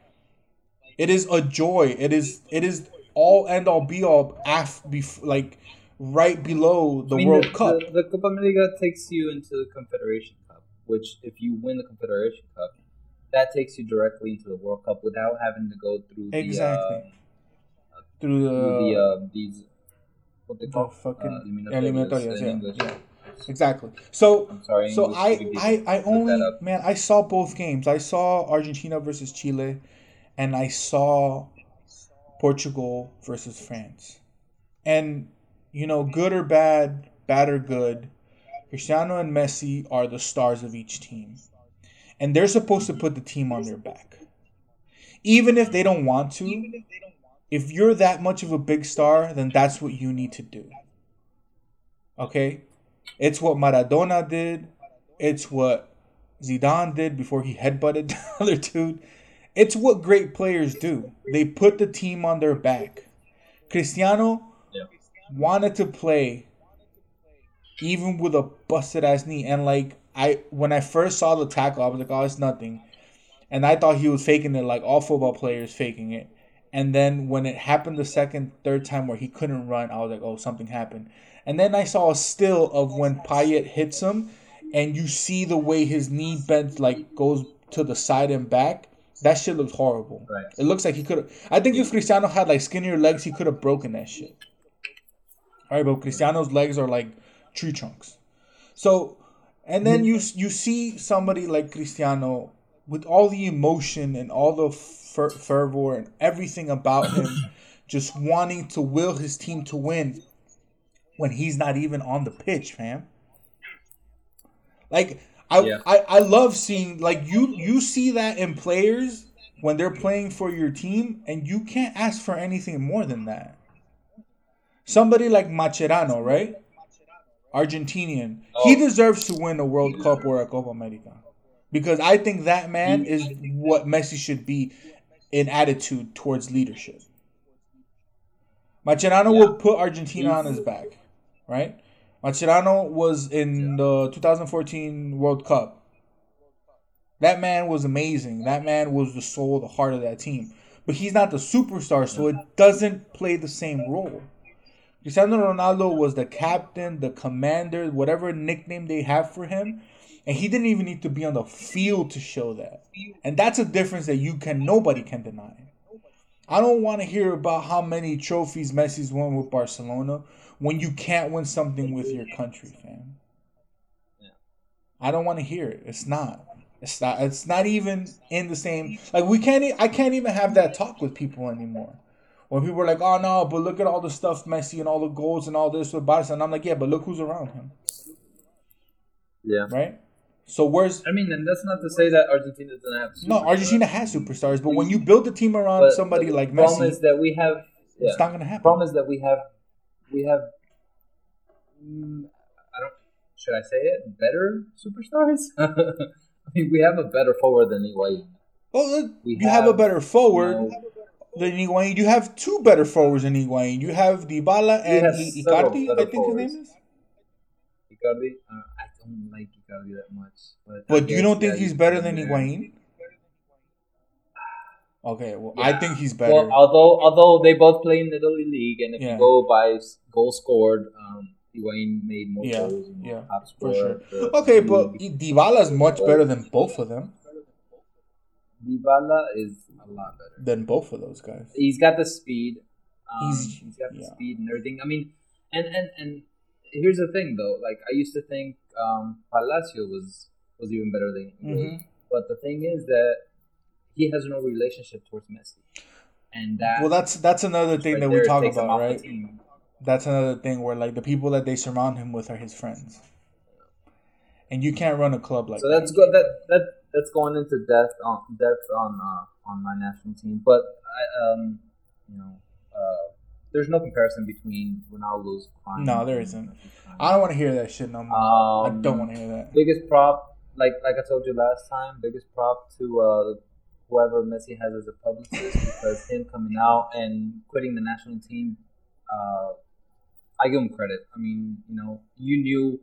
it is a joy. It is it is all end all be all af bef- like right below the I mean, World the, Cup. The, the Copa America takes you into the Confederation Cup, which if you win the Confederation Cup, that takes you directly into the World Cup without having to go through the, Exactly. uh, through the, through the uh, these what they the call fucking uh, eliminatorias, in yeah, yeah. exactly. So sorry. so I I I only man I saw both games. I saw Argentina versus Chile, and I saw Portugal versus France. And you know, good or bad, bad or good, Cristiano and Messi are the stars of each team. And they're supposed to put the team on their back. Even if they don't want to, if you're that much of a big star, then that's what you need to do. Okay? It's what Maradona did. It's what Zidane did before he headbutted (laughs) the other dude. It's what great players do. They put the team on their back. Cristiano Yeah. wanted to play even with a busted ass knee. And like I, when I first saw the tackle, I was like, oh, it's nothing. And I thought he was faking it, like all football players faking it. And then when it happened the second, third time where he couldn't run, I was like, oh, something happened. And then I saw a still of when Payet hits him, and you see the way his knee bends, like goes to the side and back. That shit looks horrible. Right. It looks like he could have. I think if Cristiano had like skinnier legs, he could have broken that shit. All right, but Cristiano's legs are like tree trunks. So, and then you you see somebody like Cristiano with all the emotion and all the fer- fervor and everything about him, (clears throat) just wanting to will his team to win when he's not even on the pitch, fam. Like I, Yeah. I I love seeing like you you see that in players when they're playing for your team and you can't ask for anything more than that. Somebody like Mascherano, right? Argentinian. He Oh. deserves to win a World Cup or a Copa America. Because I think that man is what Messi should be in attitude towards leadership. Mascherano Yeah. will put Argentina on his back, right? Mascherano was in the 2014 World Cup. That man was amazing. That man was the soul, the heart of that team. But he's not the superstar, so it doesn't play the same role. Cristiano Ronaldo was the captain, the commander, whatever nickname they have for him, and he didn't even need to be on the field to show that. And that's a difference that you can nobody can deny. I don't want to hear about how many trophies Messi's won with Barcelona when you can't win something with your country, fam. I don't want to hear it. It's not. It's not. It's not even in the same. Like we can't. e- I can't even have that talk with people anymore. When people are like, "Oh no," but look at all the stuff Messi and all the goals and all this with Barca, and I'm like, "Yeah, but look who's around him, Yeah. right?" So where's I mean, and that's not to say that Argentina doesn't have. no. Argentina has superstars, but when you build a team around But somebody like problem Messi, is that we have. Yeah. it's not gonna happen. problem is that we have, we have. Mm, I don't. Should I say it? Better superstars. (laughs) I mean, we have a better forward than Higuain. Well, look, We you have, a better forward you know- than Higuain. You have two better forwards than Higuain. You have Dybala and have I- Icardi. I think forwards. his name is. Icardi. Uh, don't like Icardi that much. But, But you don't think yeah, he's better than there. Higuain? Okay, well, Yeah. I think he's better. Well, although although they both play in the Italy league, and if Yeah. you go by s- goal scored, um, Higuain made more Yeah, goals. You know, yeah, top for scorer sure. of the Okay, but league. is much better than both of them. Dybala is a lot better. Than both of those guys. He's got the speed. Um, He's- he's got the yeah. speed and everything. I mean, and and and here's the thing though. Like I used to think um, Palacio was was even better than. Mhm. but the thing is that he has no relationship towards Messi, and that Well, that's that's another thing right that we talk about, right? That's another thing where like the people that they surround him with are his friends, and you can't run a club like So that. that's good. That that that's going into depth on depth on uh, on my national team. But I um you know uh, there's no comparison between Ronaldo's. No, there isn't. I don't want to hear that shit no more. I Um, don't want to hear that. Biggest prop, like like I told you last time, biggest prop to uh, whoever Messi has as a publicist (laughs) because him coming out and quitting the national team, uh, I give him credit. I mean, you know, you knew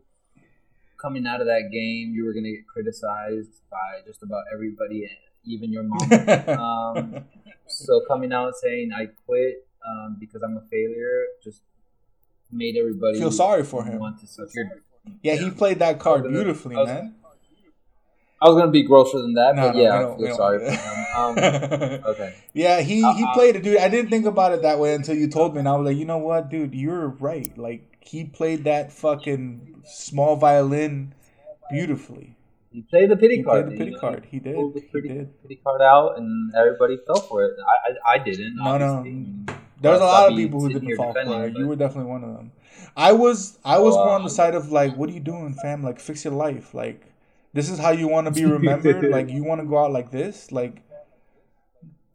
coming out of that game you were gonna get criticized by just about everybody, even your mom. (laughs) um, so coming out saying I quit um, because I'm a failure just made everybody Feel sorry for him. Want to suck your Yeah, he played that card gonna- beautifully, I was- man. I was gonna be grosser than that, No, but no, yeah, I feel sorry for him. Um, (laughs) okay, Yeah, he he Uh-uh. played it, dude. I didn't think about it that way until you told me, and I was like, you know what, dude, you're right. Like he played that fucking small violin beautifully. he played the pity He card. played the pity you know, card. He did. pulled the He pity, did. pity card out, and everybody fell for it. I I, I didn't. No, no. obviously. There was a lot of people who didn't fall for it. You were definitely one of them. I was I was more on the um, side of like, what are you doing, fam? Like, fix your life. Like, this is how you want to be remembered. like, (laughs) you want to go out like this. Like,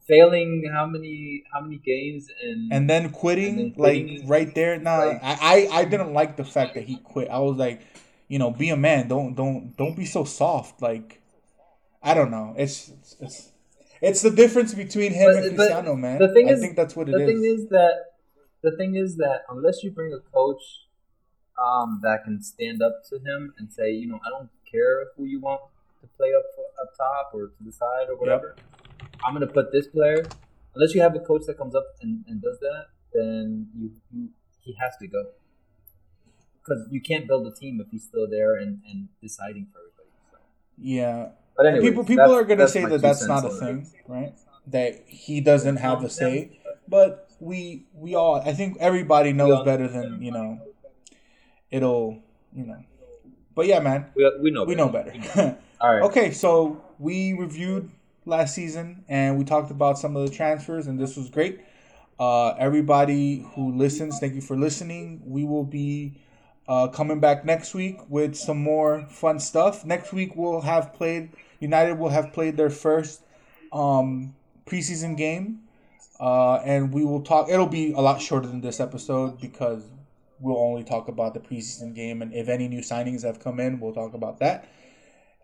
failing how many how many games and and then quitting, And then like quitting, right there. Nah, like- I, I I didn't like the fact that he quit. I was like, you know, be a man. Don't don't don't be so soft. Like, I don't know. It's it's it's, it's the difference between him But- and Cristiano, man. the thing I is- think that's what it the is. thing is that the thing is that unless you bring a coach um, that can stand up to him and say, you know, I don't care who you want to play up up top or to the side or whatever. I'm gonna put this player. Unless you have a coach that comes up and, and does that, then you, you he has to go because you can't build a team if he's still there and, and deciding for everybody. So. Yeah. But anyways, people people are gonna say that that's not a thing, right? That he doesn't have a say, but we we all I think everybody knows better than you know. It'll you know, but yeah, man, We, we know we better. know better. (laughs) All right. Okay, so we reviewed last season and we talked about some of the transfers, and this was great. Uh, everybody who listens, thank you for listening. We will be uh, coming back next week with some more fun stuff. Next week we'll have played. United will have played their first um, preseason game, uh, and we will talk. It'll be a lot shorter than this episode because we'll only talk about the preseason game, and if any new signings have come in, we'll talk about that.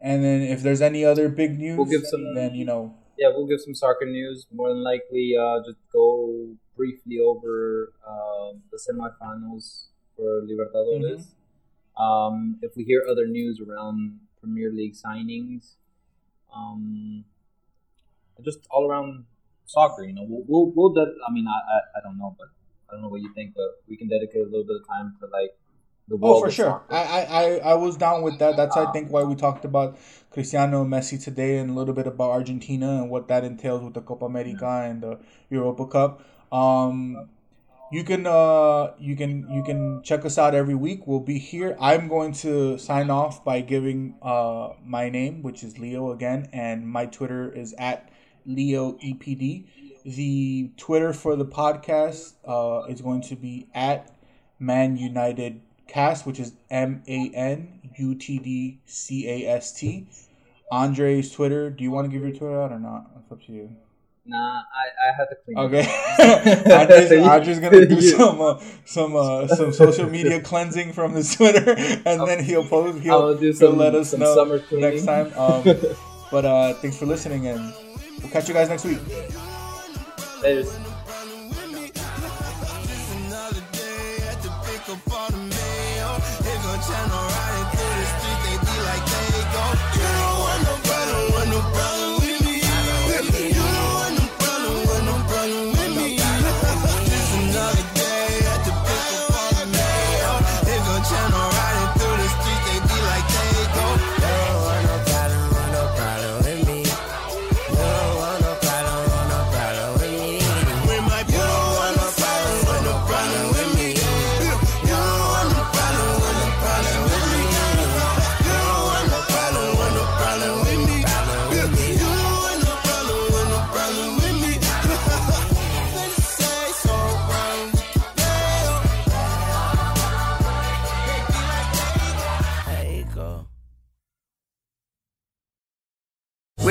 And then if there's any other big news, We'll give some- then you know Yeah, we'll give some soccer news. More than likely, uh, just go briefly over um, the semifinals for Libertadores. Um, if we hear other news around Premier League signings, um, just all around soccer, you know, we'll we'll, we'll ded- I mean, I, I I don't know, but I don't know what you think, but we can dedicate a little bit of time to like the Oh, for sure. soccer. I, I, I, I was down with that. That's I think why we talked about Cristiano and Messi today, and a little bit about Argentina and what that entails with the Copa America and the Europa Cup. Um, you can uh you can you can check us out every week. We'll be here. I'm going to sign off by giving uh my name, which is Leo again, and my Twitter is at Leo EPD. The Twitter for the podcast uh, is going to be at Man United Cast, which is M A N U T D C A S T. Andre's Twitter. Do you want to give your Twitter out or not? It's up to you. Nah, I, I had to clean Okay. it. (laughs) up. Andre's, Andre's gonna do You- some uh, some uh, some social media cleansing from his Twitter, and then he'll post. He'll, I'll do he'll let us some know summer next time. Um, (laughs) but uh, thanks for listening, and we'll catch you guys next week. Later. Another